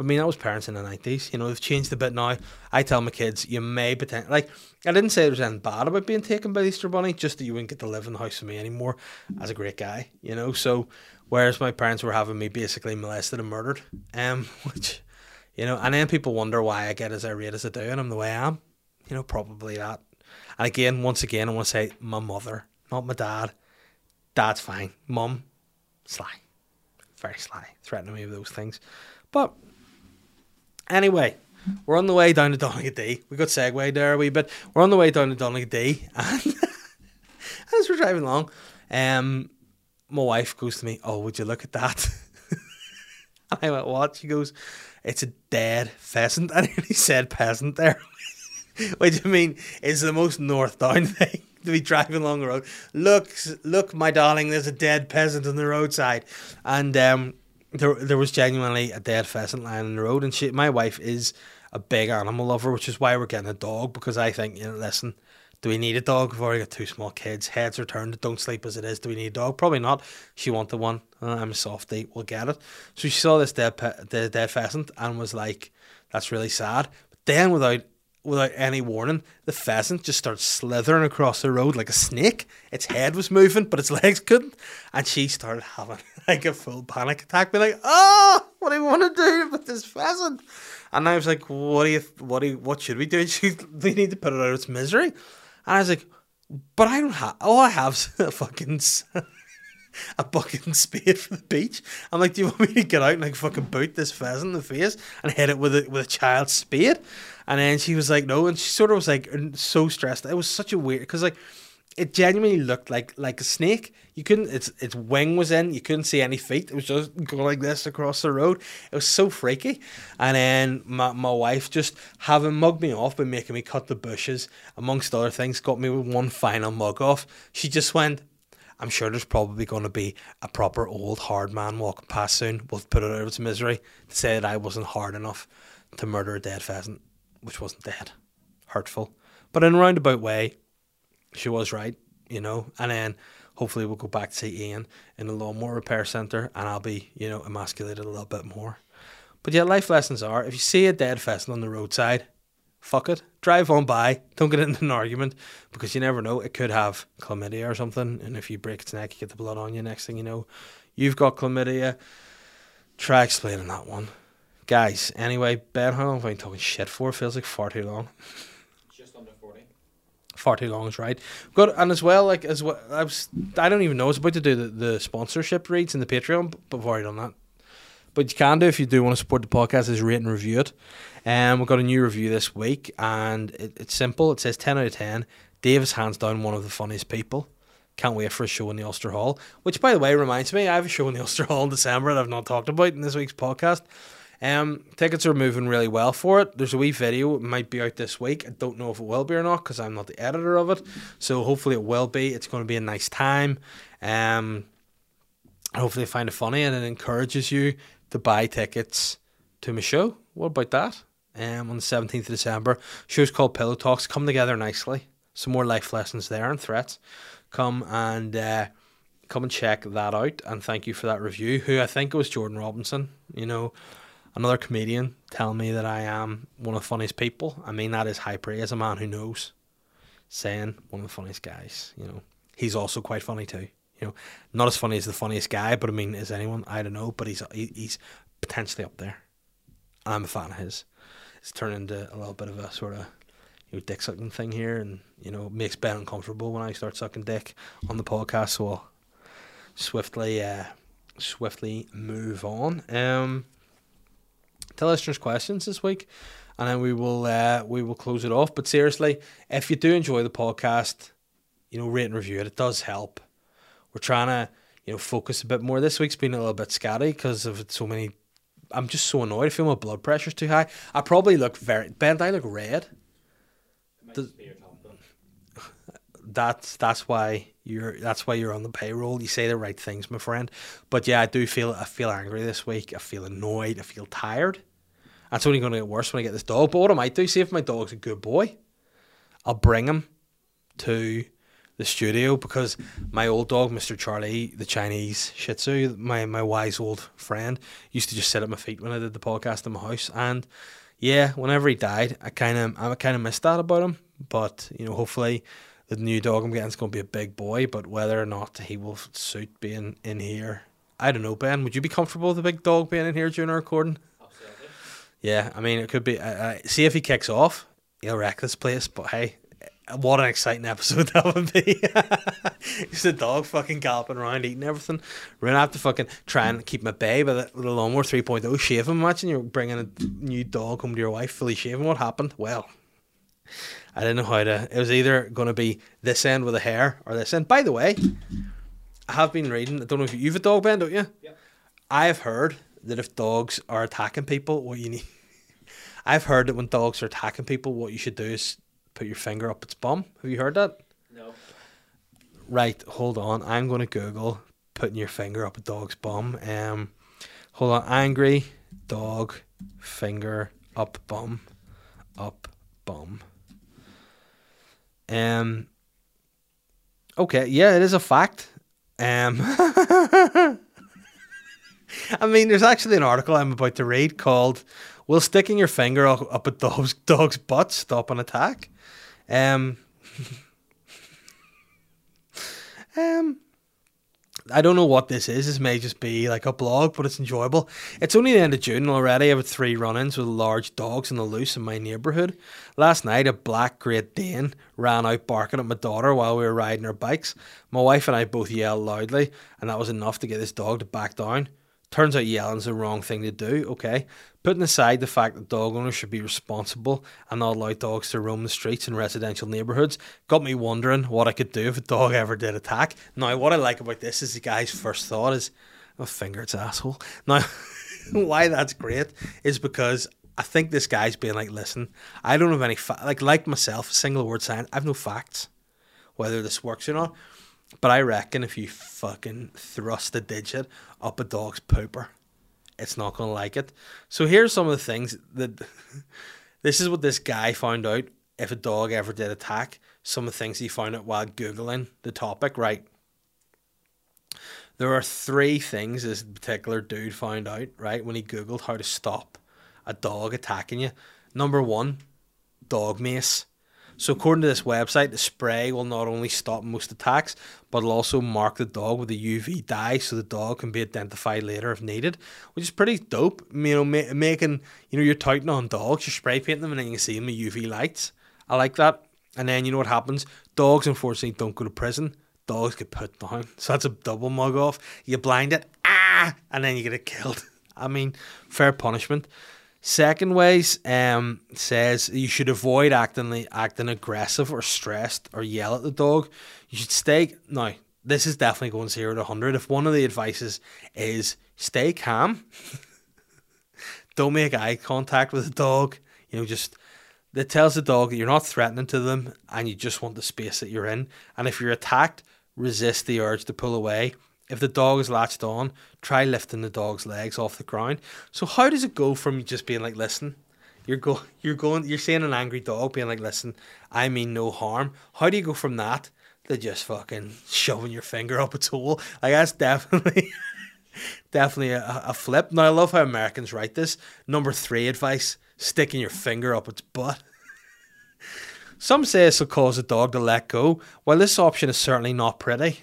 But I mean, that was parents in the nineties. You know, they've changed a bit now. I tell my kids, you may pretend like I didn't say there was anything bad about being taken by the Easter Bunny, just that you wouldn't get to live in the house with me anymore as a great guy. You know, so whereas my parents were having me basically molested and murdered, um, which you know, and then people wonder why I get as irate as I do, and I'm the way I am. You know, probably that. And again, once again, I want to say my mother, not my dad Dad's fine. Mum, sly. Very sly. Threatening me with those things. But anyway, we're on the way down to Donaghadee. We got segued there a wee bit. We're on the way down to Donaghadee. And as we're driving along, um, my wife goes to me, Oh, would you look at that? and I went, What? She goes, It's a dead pheasant. I nearly said peasant there. Which I mean is the most north down thing to be driving along the road. Look, look, my darling, there's a dead peasant on the roadside, and um, there there was genuinely a dead pheasant lying on the road. And she, my wife, is a big animal lover, which is why we're getting a dog because I think you know, listen. Do we need a dog? We've already got two small kids. Heads are turned. Don't sleep as it is. Do we need a dog? Probably not. She wanted one. Uh, I'm a softie. We'll get it. So she saw this dead, pe- the dead pheasant and was like, "That's really sad." But then, without without any warning, the pheasant just starts slithering across the road like a snake. Its head was moving, but its legs couldn't. And she started having like a full panic attack, being like, "Oh, what do you want to do with this pheasant?" And I was like, "What do you? What do? You, what should we do?" She, "We need to put it out of its misery." And I was like, "But I don't have. All I have is a fucking." A and spade for the beach. I'm like, do you want me to get out and like fucking boot this pheasant in the face and hit it with a with a child's spade? And then she was like, no, and she sort of was like so stressed. It was such a weird because like it genuinely looked like like a snake. You couldn't its its wing was in, you couldn't see any feet. It was just going like this across the road. It was so freaky. And then my my wife just having mugged me off by making me cut the bushes, amongst other things, got me with one final mug off. She just went, I'm sure there's probably going to be a proper old hard man walking past soon. We'll put it out of its misery to say that I wasn't hard enough to murder a dead pheasant which wasn't dead. Hurtful. But in a roundabout way, she was right, you know. And then hopefully we'll go back to see Ian in the lawnmower repair centre and I'll be, you know, emasculated a little bit more. But yeah, life lessons are if you see a dead pheasant on the roadside, fuck it. Drive on by. Don't get into an argument because you never know. It could have chlamydia or something. And if you break its neck, you get the blood on you. Next thing you know, you've got chlamydia. Try explaining that one guys. Anyway, Ben, how long have I been talking shit for? Feels like far too long. Just under forty. Far too long is right. Good, and as well, like as well, I was. I don't even know. I was about to do the, the sponsorship reads in the Patreon before I done that. But you can do if you do want to support the podcast is rate and review it. And we've got a new review this week, and it, it's simple. It says ten out of ten. Dave is hands down one of the funniest people. Can't wait for a show in the Ulster Hall. Which, by the way, reminds me, I have a show in the Ulster Hall in December that I've not talked about in this week's podcast. Um, tickets are moving really well for it. There's a wee video. It might be out this week. I don't know if it will be or not because I'm not the editor of it. So hopefully it will be. It's going to be a nice time. Um, hopefully find it funny and it encourages you to buy tickets to my show. What about that? Um, on the 17th of December. Show's called Pillow Talks. Come together nicely. Some more life lessons there and threats. Come and uh, come and check that out. And thank you for that review. Who I think it was Jordan Robinson. You know, another comedian telling me that I am one of the funniest people. I mean, that is high praise. A man who knows, saying one of the funniest guys. You know, he's also quite funny too. You know, not as funny as the funniest guy, but I mean, is anyone? I don't know, but he's he, he's potentially up there. I'm a fan of his. It's turned into a little bit of a sort of you know dick sucking thing here, and you know makes Ben uncomfortable when I start sucking dick on the podcast. So I'll swiftly, uh, swiftly move on. Um, tell listeners questions this week, and then we will uh, we will close it off. But seriously, if you do enjoy the podcast, you know rate and review it. It does help. We're trying to you know focus a bit more. This week's been a little bit scatty because of so many. I'm just so annoyed. I feel my blood pressure's too high. I probably look very Ben. I look red. Does- just be your top bun. That's that's why you're that's why you're on the payroll. You say the right things, my friend. But yeah, I do feel I feel angry this week. I feel annoyed. I feel tired. That's only going to get worse when I get this dog. But what I might do, see if my dog's a good boy, I'll bring him to the studio because my old dog, Mr. Charlie, the Chinese Shih Tzu, my my wise old friend, used to just sit at my feet when I did the podcast in my house. And yeah, whenever he died, I kind of I kind of missed that about him. But you know, hopefully, the new dog I'm getting is going to be a big boy. But whether or not he will suit being in here, I don't know. Ben, would you be comfortable with a big dog being in here during our recording? Absolutely. Yeah, I mean, it could be. Uh, see if he kicks off, he'll wreck this place. But hey, what an exciting episode that would be! Just a dog fucking galloping around eating everything. We're gonna have to fucking try and keep my bay by the little lawnmower 3.0 shave him. Imagine you're bringing a new dog home to your wife fully shaven. What happened? Well, I didn't know how to. It was either going to be this end with a hair or this end. By the way, I have been reading. I don't know if you, you've a dog, Ben, don't you? Yep. I have heard that if dogs are attacking people, what you need. I've heard that when dogs are attacking people, what you should do is put your finger up its bum. Have you heard that? No. Right, hold on. I'm going to Google putting your finger up a dog's bum. Um, hold on. Angry dog finger up bum, up bum. Um. Okay, yeah, it is a fact. Um. I mean, there's actually an article I'm about to read called "Will sticking your finger up up a dog's dog's butt stop an attack?" Um. Um, I don't know what this is. This may just be like a blog, but it's enjoyable. It's only the end of June already. I've had three run-ins with large dogs in the loose in my neighbourhood. Last night, a black Great Dane ran out barking at my daughter while we were riding our bikes. My wife and I both yelled loudly, and that was enough to get this dog to back down. Turns out yelling's the wrong thing to do, okay? Putting aside the fact that dog owners should be responsible and not allow dogs to roam the streets in residential neighbourhoods, got me wondering what I could do if a dog ever did attack. Now, what I like about this is the guy's first thought is, oh, finger its asshole. Now, why that's great is because I think this guy's being like, listen, I don't have any, fa-, like, like myself, a single word science, I have no facts whether this works or not. But I reckon if you fucking thrust a digit up a dog's pooper, it's not going to like it. So here's some of the things that this is what this guy found out if a dog ever did attack. Some of the things he found out while Googling the topic, right? There are three things this particular dude found out, right, when he Googled how to stop a dog attacking you. Number one, dog mace. So according to this website, the spray will not only stop most attacks, but it'll also mark the dog with a UV dye, so the dog can be identified later if needed, which is pretty dope. You know, ma- making you know you're touting on dogs, you're spray painting them, and then you can see them with UV lights. I like that. And then you know what happens? Dogs unfortunately don't go to prison. Dogs get put down, so that's a double mug off. You blind it, ah, and then you get it killed. I mean, fair punishment. Second ways um, says you should avoid acting acting aggressive or stressed or yell at the dog. You should stay now. This is definitely going zero to hundred. If one of the advices is stay calm, don't make eye contact with the dog. You know, just that tells the dog that you're not threatening to them and you just want the space that you're in. And if you're attacked, resist the urge to pull away. If the dog is latched on, try lifting the dog's legs off the ground. So how does it go from just being like, listen, you're go you're going you're seeing an angry dog being like, listen, I mean no harm. How do you go from that to just fucking shoving your finger up its hole? Like that's definitely definitely a, a flip. Now I love how Americans write this. Number three advice: sticking your finger up its butt. Some say this will cause a dog to let go, while this option is certainly not pretty.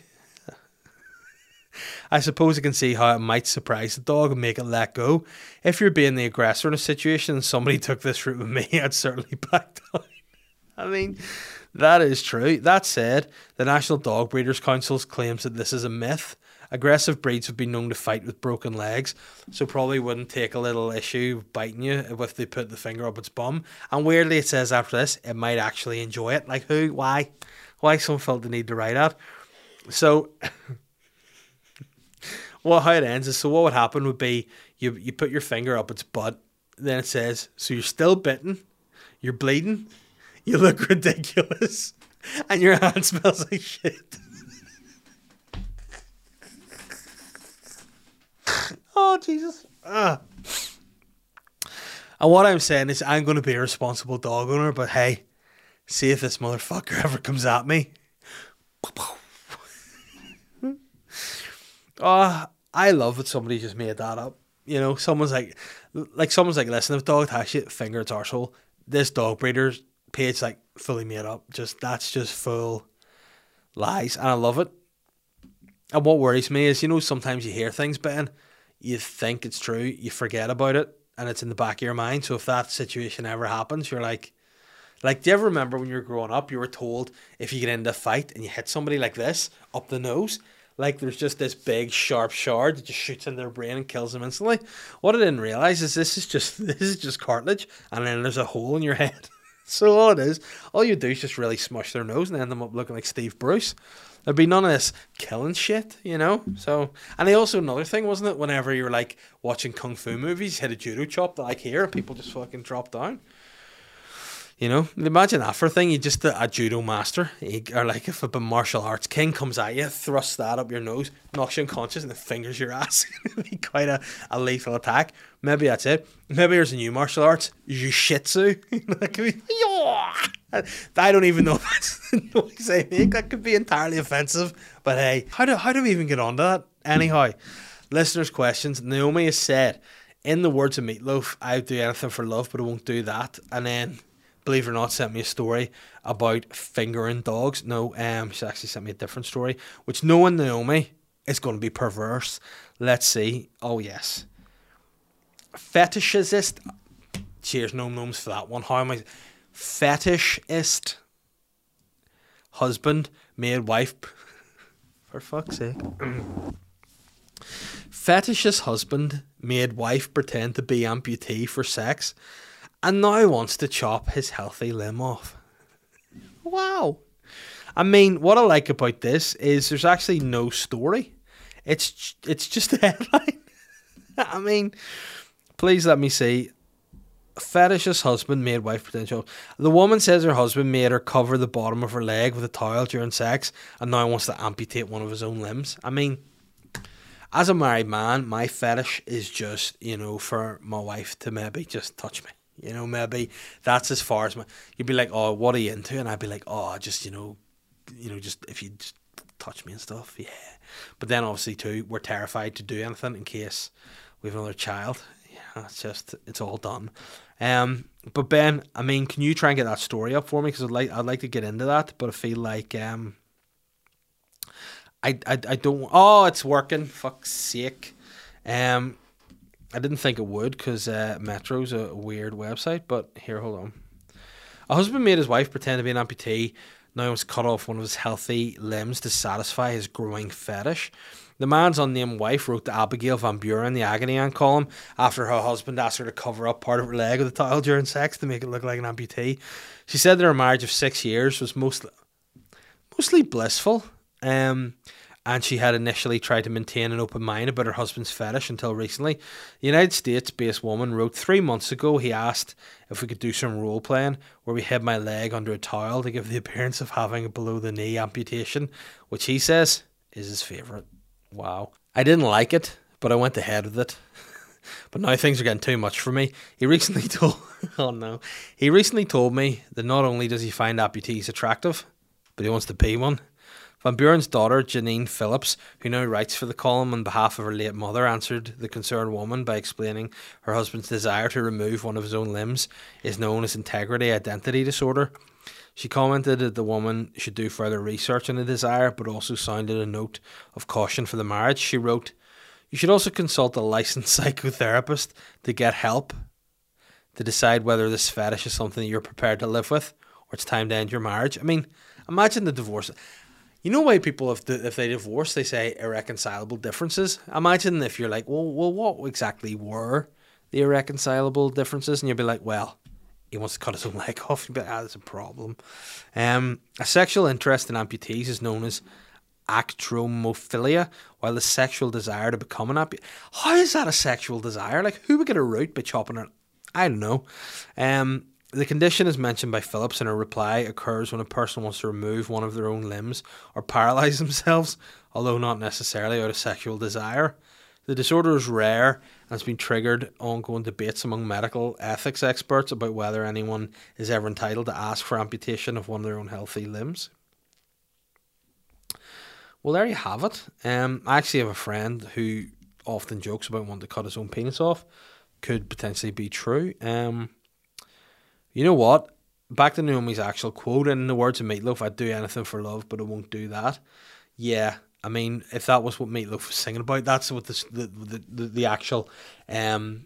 I suppose I can see how it might surprise the dog and make it let go. If you're being the aggressor in a situation and somebody took this route with me, I'd certainly back down. I mean, that is true. That said, the National Dog Breeders Council claims that this is a myth. Aggressive breeds have been known to fight with broken legs, so probably wouldn't take a little issue biting you if they put the finger up its bum. And weirdly, it says after this, it might actually enjoy it. Like who? Why? Why some felt the need to write that? So well, how it ends is so what would happen would be you you put your finger up its butt, then it says, so you're still bitten, you're bleeding, you look ridiculous, and your hand smells like shit. oh Jesus. Ah. And what I'm saying is I'm gonna be a responsible dog owner, but hey, see if this motherfucker ever comes at me. Oh, I love that somebody just made that up. You know, someone's like, like someone's like, listen, if dog has shit, finger arsehole. This dog breeder's page like fully made up. Just that's just full lies, and I love it. And what worries me is, you know, sometimes you hear things, Ben, you think it's true, you forget about it, and it's in the back of your mind. So if that situation ever happens, you're like, like, do you ever remember when you were growing up, you were told if you get into a fight and you hit somebody like this up the nose, like there's just this big sharp shard that just shoots in their brain and kills them instantly. What I didn't realize is this is just this is just cartilage, and then there's a hole in your head. so all it is, all you do is just really smush their nose and end them up looking like Steve Bruce. There'd be none of this killing shit, you know. So, and they also another thing, wasn't it? Whenever you're like watching kung fu movies, hit a judo chop like here, and people just fucking drop down. You know, imagine that for a thing. You just a, a judo master, or like if a martial arts king comes at you, thrusts that up your nose, knocks you unconscious, and then fingers your ass. It'd be quite a, a lethal attack. Maybe that's it. Maybe there's a new martial arts, jiu-jitsu. I don't even know if that's the noise I make. That could be entirely offensive. But hey, how do how do we even get onto that? Anyhow, listeners' questions. Naomi has said, in the words of Meatloaf, I'd do anything for love, but I won't do that. And then believe it or not, sent me a story about fingering dogs. No, um, she actually sent me a different story, which knowing Naomi is going to be perverse. Let's see. Oh yes, fetishist. Cheers, no gnomes for that one. How am I? Fetishist. Husband, made wife. For fuck's sake. Fetishist husband made wife pretend to be amputee for sex and now he wants to chop his healthy limb off. Wow. I mean, what I like about this is there's actually no story. It's it's just a headline. I mean, please let me see. Fetish's husband made wife potential. The woman says her husband made her cover the bottom of her leg with a towel during sex and now he wants to amputate one of his own limbs. I mean, as a married man, my fetish is just, you know, for my wife to maybe just touch me. You know, maybe that's as far as my. You'd be like, "Oh, what are you into?" And I'd be like, "Oh, just you know, you know, just if you just touch me and stuff, yeah." But then obviously too, we're terrified to do anything in case we have another child. Yeah, it's just it's all done. Um, but Ben, I mean, can you try and get that story up for me? Because I'd like I'd like to get into that, but I feel like um, I I I don't. Oh, it's working. Fuck's sake. Um, I didn't think it would because uh, Metro's a weird website, but here, hold on. A husband made his wife pretend to be an amputee, now to cut off one of his healthy limbs to satisfy his growing fetish. The man's unnamed wife wrote to Abigail Van Buren, the agony aunt column, after her husband asked her to cover up part of her leg with a towel during sex to make it look like an amputee. She said that her marriage of six years was mostly mostly blissful. Um, and she had initially tried to maintain an open mind about her husband's fetish until recently. The United States based woman wrote three months ago he asked if we could do some role playing where we hid my leg under a towel to give the appearance of having a below the knee amputation, which he says is his favourite. Wow. I didn't like it, but I went ahead with it. but now things are getting too much for me. He recently told oh no. He recently told me that not only does he find amputees attractive, but he wants to be one. Van Buren's daughter, Janine Phillips, who now writes for the column on behalf of her late mother, answered the concerned woman by explaining her husband's desire to remove one of his own limbs is known as integrity identity disorder. She commented that the woman should do further research on the desire, but also sounded a note of caution for the marriage. She wrote, You should also consult a licensed psychotherapist to get help to decide whether this fetish is something that you're prepared to live with or it's time to end your marriage. I mean, imagine the divorce. You know why people if if they divorce they say irreconcilable differences. Imagine if you're like, well, well, what exactly were the irreconcilable differences? And you'd be like, well, he wants to cut his own leg off. You'd be like, ah, that's a problem. Um, a sexual interest in amputees is known as acrotomophilia, while the sexual desire to become an amputee. How is that a sexual desire? Like, who would get a root by chopping it? I don't know. Um, the condition, as mentioned by Phillips in her reply, occurs when a person wants to remove one of their own limbs or paralyze themselves, although not necessarily out of sexual desire. The disorder is rare and has been triggered ongoing debates among medical ethics experts about whether anyone is ever entitled to ask for amputation of one of their own healthy limbs. Well, there you have it. Um, I actually have a friend who often jokes about wanting to cut his own penis off. Could potentially be true. Um, you know what? Back to Naomi's actual quote, in the words of Meatloaf, I'd do anything for love, but I won't do that. Yeah, I mean, if that was what Meatloaf was singing about, that's what the the the, the, actual um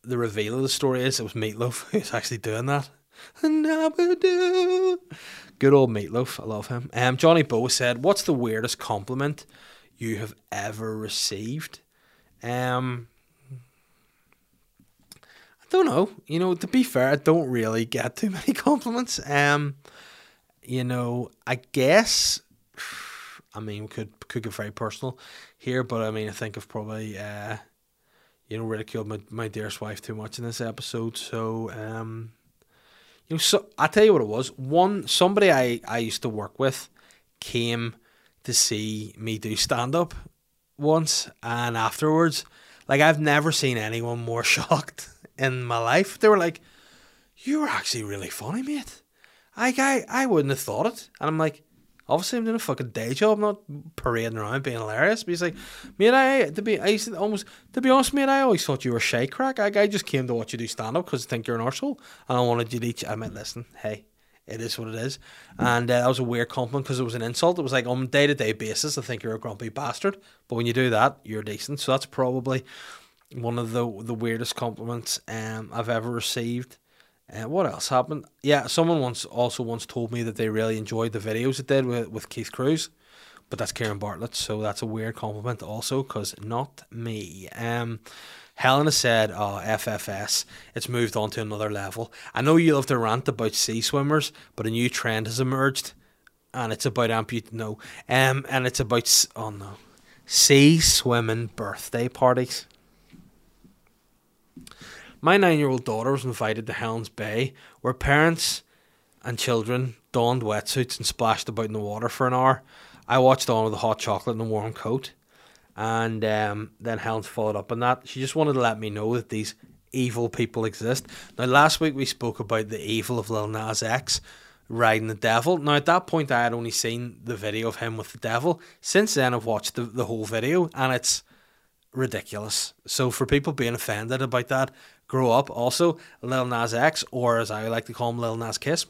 the reveal of the story is. It was Meatloaf who's actually doing that. Good old Meatloaf, I love him. Um, Johnny Bow said, "What's the weirdest compliment you have ever received?" Um, don't know. You know, to be fair, I don't really get too many compliments. Um, you know, I guess. I mean, could could get very personal here, but I mean, I think I've probably uh, you know ridiculed my, my dearest wife too much in this episode. So, um, you know, so I tell you what it was. One somebody I I used to work with came to see me do stand up once, and afterwards, like I've never seen anyone more shocked in my life. They were like, "You were actually really funny, mate." I I I wouldn't have thought it, and I'm like, obviously I'm doing a fucking day job, not parading around being hilarious. But he's like, mate, I to be I used to almost to be honest, mate, I always thought you were shy crack. I, I just came to watch you do stand up because I think you're an arsehole, and I wanted you to each. I meant, listen, hey. It is what it is, and uh, that was a weird compliment because it was an insult. It was like on a day to day basis, I think you're a grumpy bastard, but when you do that, you're decent. So that's probably one of the the weirdest compliments um, I've ever received. Uh, what else happened? Yeah, someone once also once told me that they really enjoyed the videos it did with, with Keith Cruz, but that's Karen Bartlett, so that's a weird compliment also because not me. Um, Helena said, "Oh, FFS, it's moved on to another level." I know you love to rant about sea swimmers, but a new trend has emerged, and it's about amput no, um, and it's about oh no, sea swimming birthday parties. My nine year old daughter was invited to Helens Bay, where parents and children donned wetsuits and splashed about in the water for an hour. I watched on with a hot chocolate and a warm coat. And um, then Helens followed up on that. She just wanted to let me know that these evil people exist. Now, last week we spoke about the evil of Lil Nas X riding the devil. Now, at that point, I had only seen the video of him with the devil. Since then, I've watched the, the whole video, and it's ridiculous. So, for people being offended about that, grow up. Also, Lil Nas X, or as I like to call him, Lil Nas Kiss,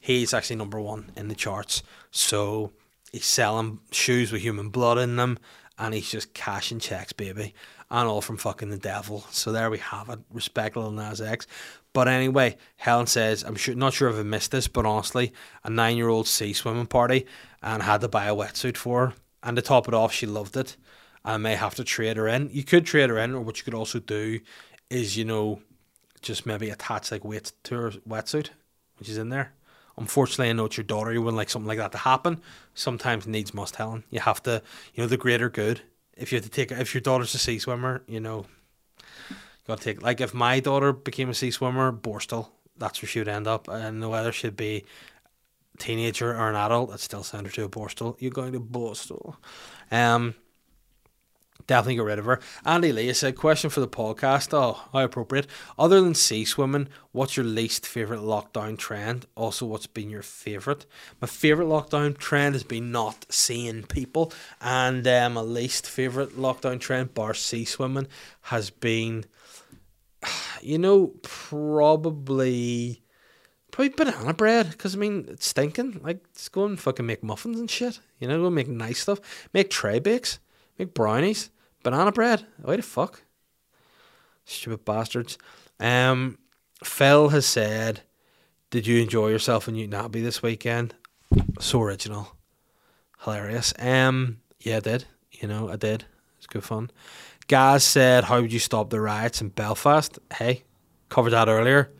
he's actually number one in the charts. So he's selling shoes with human blood in them, and he's just cashing checks, baby, and all from fucking the devil. So there we have it. Respect Lil Nas X. But anyway, Helen says, I'm sure, not sure if I missed this, but honestly, a nine year old sea swimming party and had to buy a wetsuit for her. And to top it off, she loved it. I may have to trade her in. You could trade her in, or what you could also do is, you know, just maybe attach like weights to her wetsuit, which is in there. Unfortunately, I know it's your daughter. You wouldn't like something like that to happen. Sometimes needs must, Helen. You have to, you know, the greater good. If you have to take, if your daughter's a sea swimmer, you know, you got to take. Like if my daughter became a sea swimmer, Borstal, that's where she would end up. And whether she'd be teenager or an adult, I'd still send her to a Borstal. You're going to Borstal. Um, definitely get rid of her. Andy Lee said, question for the podcast. Oh, how appropriate. Other than sea swimming, what's your least favourite lockdown trend? Also, what's been your favourite? My favourite lockdown trend has been not seeing people. And um, my least favourite lockdown trend, bar sea swimming, has been, you know, probably... Probably banana bread, because I mean, it's stinking. Like, just go and fucking make muffins and shit. You know, go make nice stuff. Make tray bakes. Make brownies. Banana bread. Why the fuck? Stupid bastards. Um, Phil has said, Did you enjoy yourself in Newtownabbey this weekend? So original. Hilarious. Um, yeah, I did. You know, I did. It's good fun. Gaz said, How would you stop the riots in Belfast? Hey, covered that earlier.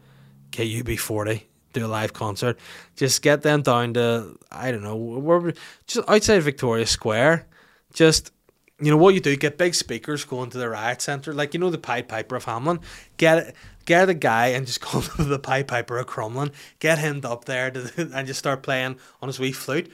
Get UB40 do a live concert. Just get them down to I don't know where just outside Victoria Square. Just you know what you do? Get big speakers going to the riot centre, like you know the Pied Piper of Hamelin. Get. Get a guy and just call him the Pied Piper of Crumlin. Get him up there to, and just start playing on his wee flute.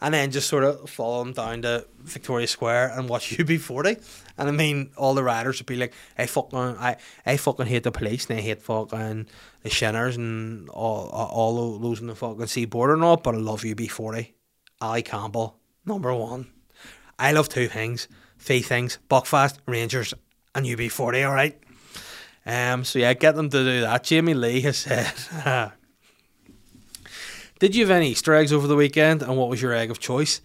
And then just sort of follow them down to Victoria Square and watch UB40. And I mean, all the riders would be like, I fucking, I, I fucking hate the police and I hate fucking the Shinners and all, all those in the fucking seaboard and all, but I love UB40. Ali Campbell, number one. I love two things, three things, Buckfast, Rangers, and UB40, alright? Um, so yeah, get them to do that. Jamie Lee has said, Did you have any Easter eggs over the weekend, and what was your egg of choice?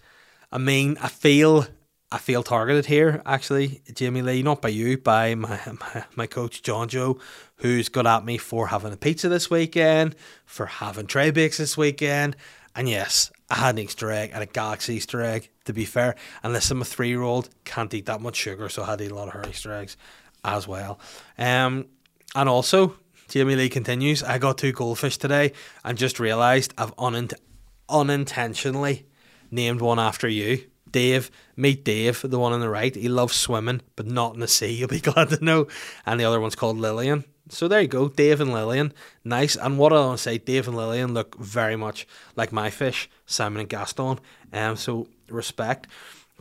I mean, I feel I feel targeted here, actually, Jamie Lee, not by you, by my, my, my coach John Joe, who's got at me for having a pizza this weekend, for having tray bakes this weekend. And yes, I had an Easter egg and a Galaxy Easter egg, to be fair. Listen, I'm a three year old, can't eat that much sugar, so I had to eat a lot of her Easter eggs as well. Um, and also, Jamie Lee continues, I got two goldfish today and just realised I've unint- unintentionally named one after you. Dave, meet Dave, the one on the right. He loves swimming, but not in the sea, you'll be glad to know. And the other one's called Lillian. So there you go, Dave and Lillian. Nice. And what I want to say, Dave and Lillian look very much like my fish, Simon and Gaston. Um, so respect.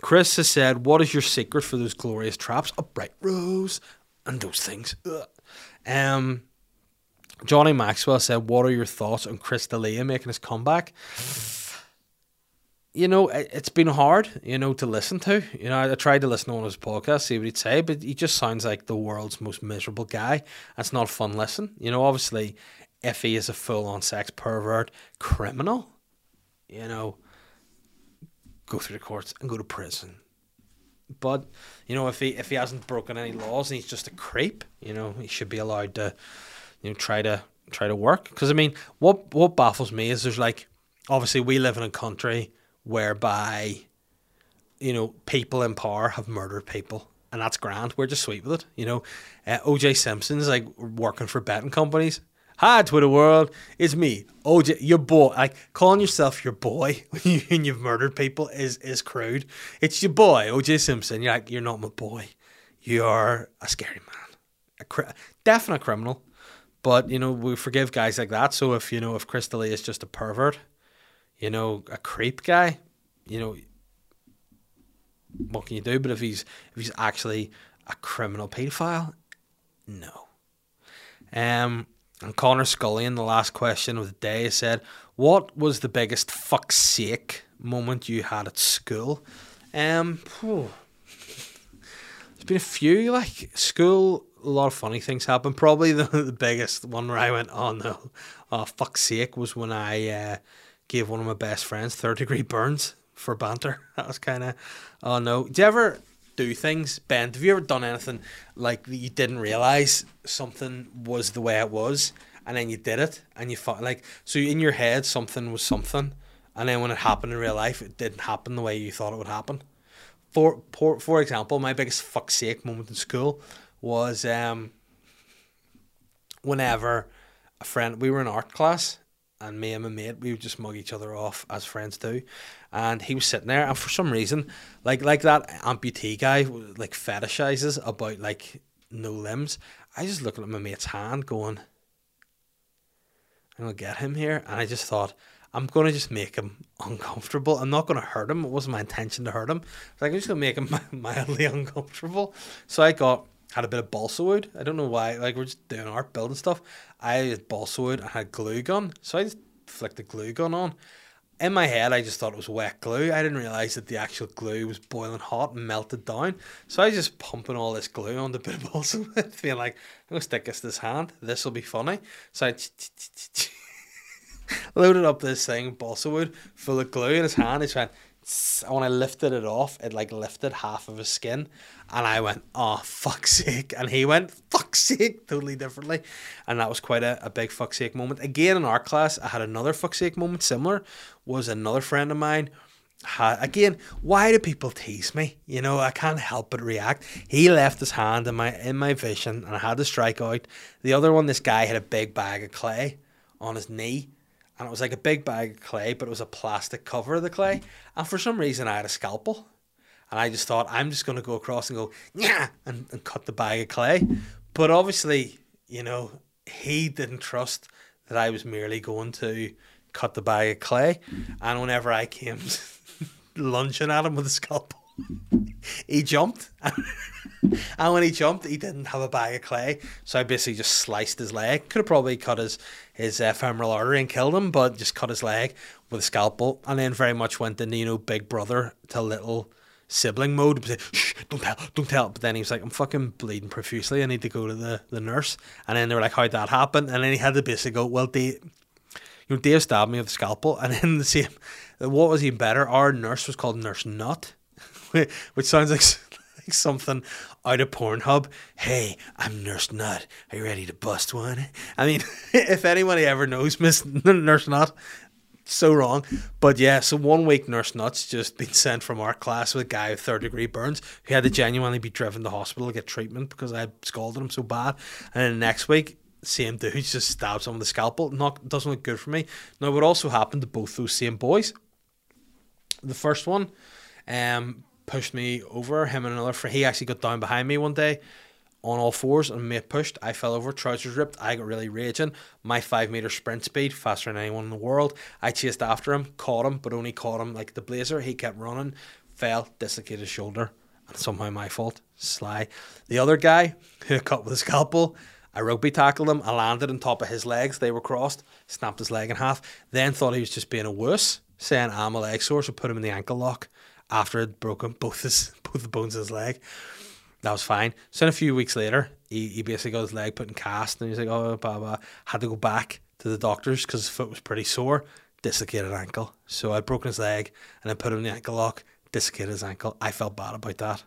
Chris has said, What is your secret for those glorious traps? A bright rose and those things. Ugh. Um, Johnny Maxwell said, What are your thoughts on Chris D'Elia making his comeback? You know, it's been hard, you know, to listen to. You know, I tried to listen on his podcast, see what he'd say, but he just sounds like the world's most miserable guy. That's not a fun listen. You know, obviously, if he is a full on sex pervert criminal, you know, go through the courts and go to prison. But, you know, if he if he hasn't broken any laws and he's just a creep, you know, he should be allowed to you know try to try to work because I mean what what baffles me is there's like obviously we live in a country whereby you know people in power have murdered people and that's grand we're just sweet with it you know uh, OJ Simpson's like working for betting companies Hi Twitter world, it's me, OJ, your boy. Like calling yourself your boy when you when you've murdered people is is crude. It's your boy, OJ Simpson. You're like you're not my boy. You're a scary man, a definite criminal. But you know we forgive guys like that. So if you know if Chris D'Elia is just a pervert, you know a creep guy, you know what can you do? But if he's if he's actually a criminal paedophile, no. Um, and Connor Scullion, the last question of the day, said, "What was the biggest fuck's sake moment you had at school?" Um, there's been a few like school a lot of funny things happen. Probably the, the biggest one where I went, oh no, oh fuck's sake, was when I uh, gave one of my best friends third degree burns for banter. That was kind of, oh no. Do you ever do things, Ben? Have you ever done anything like you didn't realize something was the way it was, and then you did it, and you thought like so in your head something was something, and then when it happened in real life, it didn't happen the way you thought it would happen. For for for example, my biggest fuck's sake moment in school was um whenever a friend we were in art class and me and my mate we would just mug each other off as friends do. And he was sitting there and for some reason like like that amputee guy like fetishizes about like no limbs. I just looking at my mate's hand going i'm gonna get him here and i just thought i'm gonna just make him uncomfortable. I'm not gonna hurt him. It wasn't my intention to hurt him. Like i'm just gonna make him mildly uncomfortable. So i got had a bit of balsa wood. I don't know why. Like we're just doing art, building stuff. I had balsa wood. I had glue gun, so I just flicked the glue gun on. In my head, I just thought it was wet glue. I didn't realize that the actual glue was boiling hot and melted down. So I was just pumping all this glue on the bit of balsa wood, feeling like I'm gonna stick this to this hand. This will be funny. So I loaded up this thing, balsa wood, full of glue in his hand. He's went when I lifted it off, it like lifted half of his skin, and I went, "Oh fuck's sake!" And he went, "Fuck's sake!" totally differently, and that was quite a, a big fuck's sake moment. Again in art class, I had another fuck's sake moment. Similar was another friend of mine. Had, again, why do people tease me? You know, I can't help but react. He left his hand in my in my vision, and I had to strike out. The other one, this guy had a big bag of clay on his knee and it was like a big bag of clay, but it was a plastic cover of the clay. And for some reason, I had a scalpel, and I just thought I'm just going to go across and go yeah, and, and cut the bag of clay. But obviously, you know, he didn't trust that I was merely going to cut the bag of clay. And whenever I came lunging at him with a scalpel, he jumped. and when he jumped, he didn't have a bag of clay, so I basically just sliced his leg. Could have probably cut his his uh, femoral artery and killed him, but just cut his leg with a scalpel, and then very much went into you know big brother to little sibling mode. Shh, don't tell, don't tell. But then he was like, I'm fucking bleeding profusely. I need to go to the, the nurse. And then they were like, how'd that happen? And then he had to basically go, well, Dave, you know, stabbed me with a scalpel. And then the same, what was even better? Our nurse was called Nurse Nut, which sounds like something out of Pornhub. Hey, I'm Nurse Nut. Are you ready to bust one? I mean, if anybody ever knows Miss Nurse Nut, so wrong. But yeah, so one week Nurse Nut's just been sent from our class with a guy with third degree burns who had to genuinely be driven to hospital to get treatment because I scalded him so bad. And then the next week, same dude just stabs him with a scalpel. Not doesn't look good for me. Now, what also happened to both those same boys? The first one, um, pushed me over. Him and another friend. He actually got down behind me one day on all fours and mate pushed. I fell over, trousers ripped. I got really raging. My five meter sprint speed, faster than anyone in the world. I chased after him, caught him, but only caught him like the blazer. He kept running, fell, dislocated his shoulder, and somehow my fault. Sly. The other guy who cut with a scalpel. I rugby tackled him. I landed on top of his legs. They were crossed. Snapped his leg in half. Then thought he was just being a wuss, saying I'm a leg sore, so put him in the ankle lock after it broken both his both the bones of his leg. That was fine. So then a few weeks later, he, he basically got his leg put in cast, and he's like, oh, blah blah. Had to go back to the doctors because his foot was pretty sore, dislocated ankle. So I'd broken his leg, and I put him in the ankle lock, dislocated his ankle. I felt bad about that,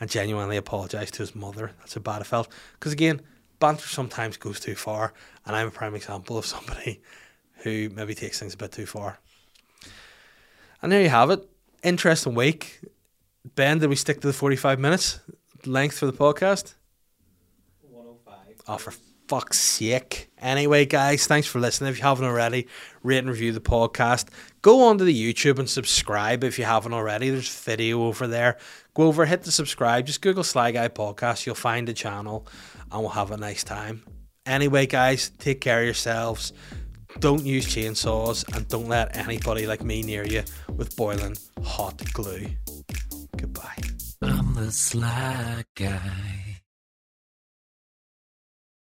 and genuinely apologized to his mother. That's how bad I felt. Because again, banter sometimes goes too far, and I'm a prime example of somebody who maybe takes things a bit too far. And there you have it interesting week. Ben, did we stick to the 45 minutes length for the podcast? 105. Oh, for fuck's sake. Anyway, guys, thanks for listening. If you haven't already, rate and review the podcast. Go onto the YouTube and subscribe if you haven't already. There's video over there. Go over, hit the subscribe. Just Google Sly Guy Podcast. You'll find the channel and we'll have a nice time. Anyway, guys, take care of yourselves. Don't use chainsaws and don't let anybody like me near you with boiling hot glue. Goodbye. I'm the sly guy.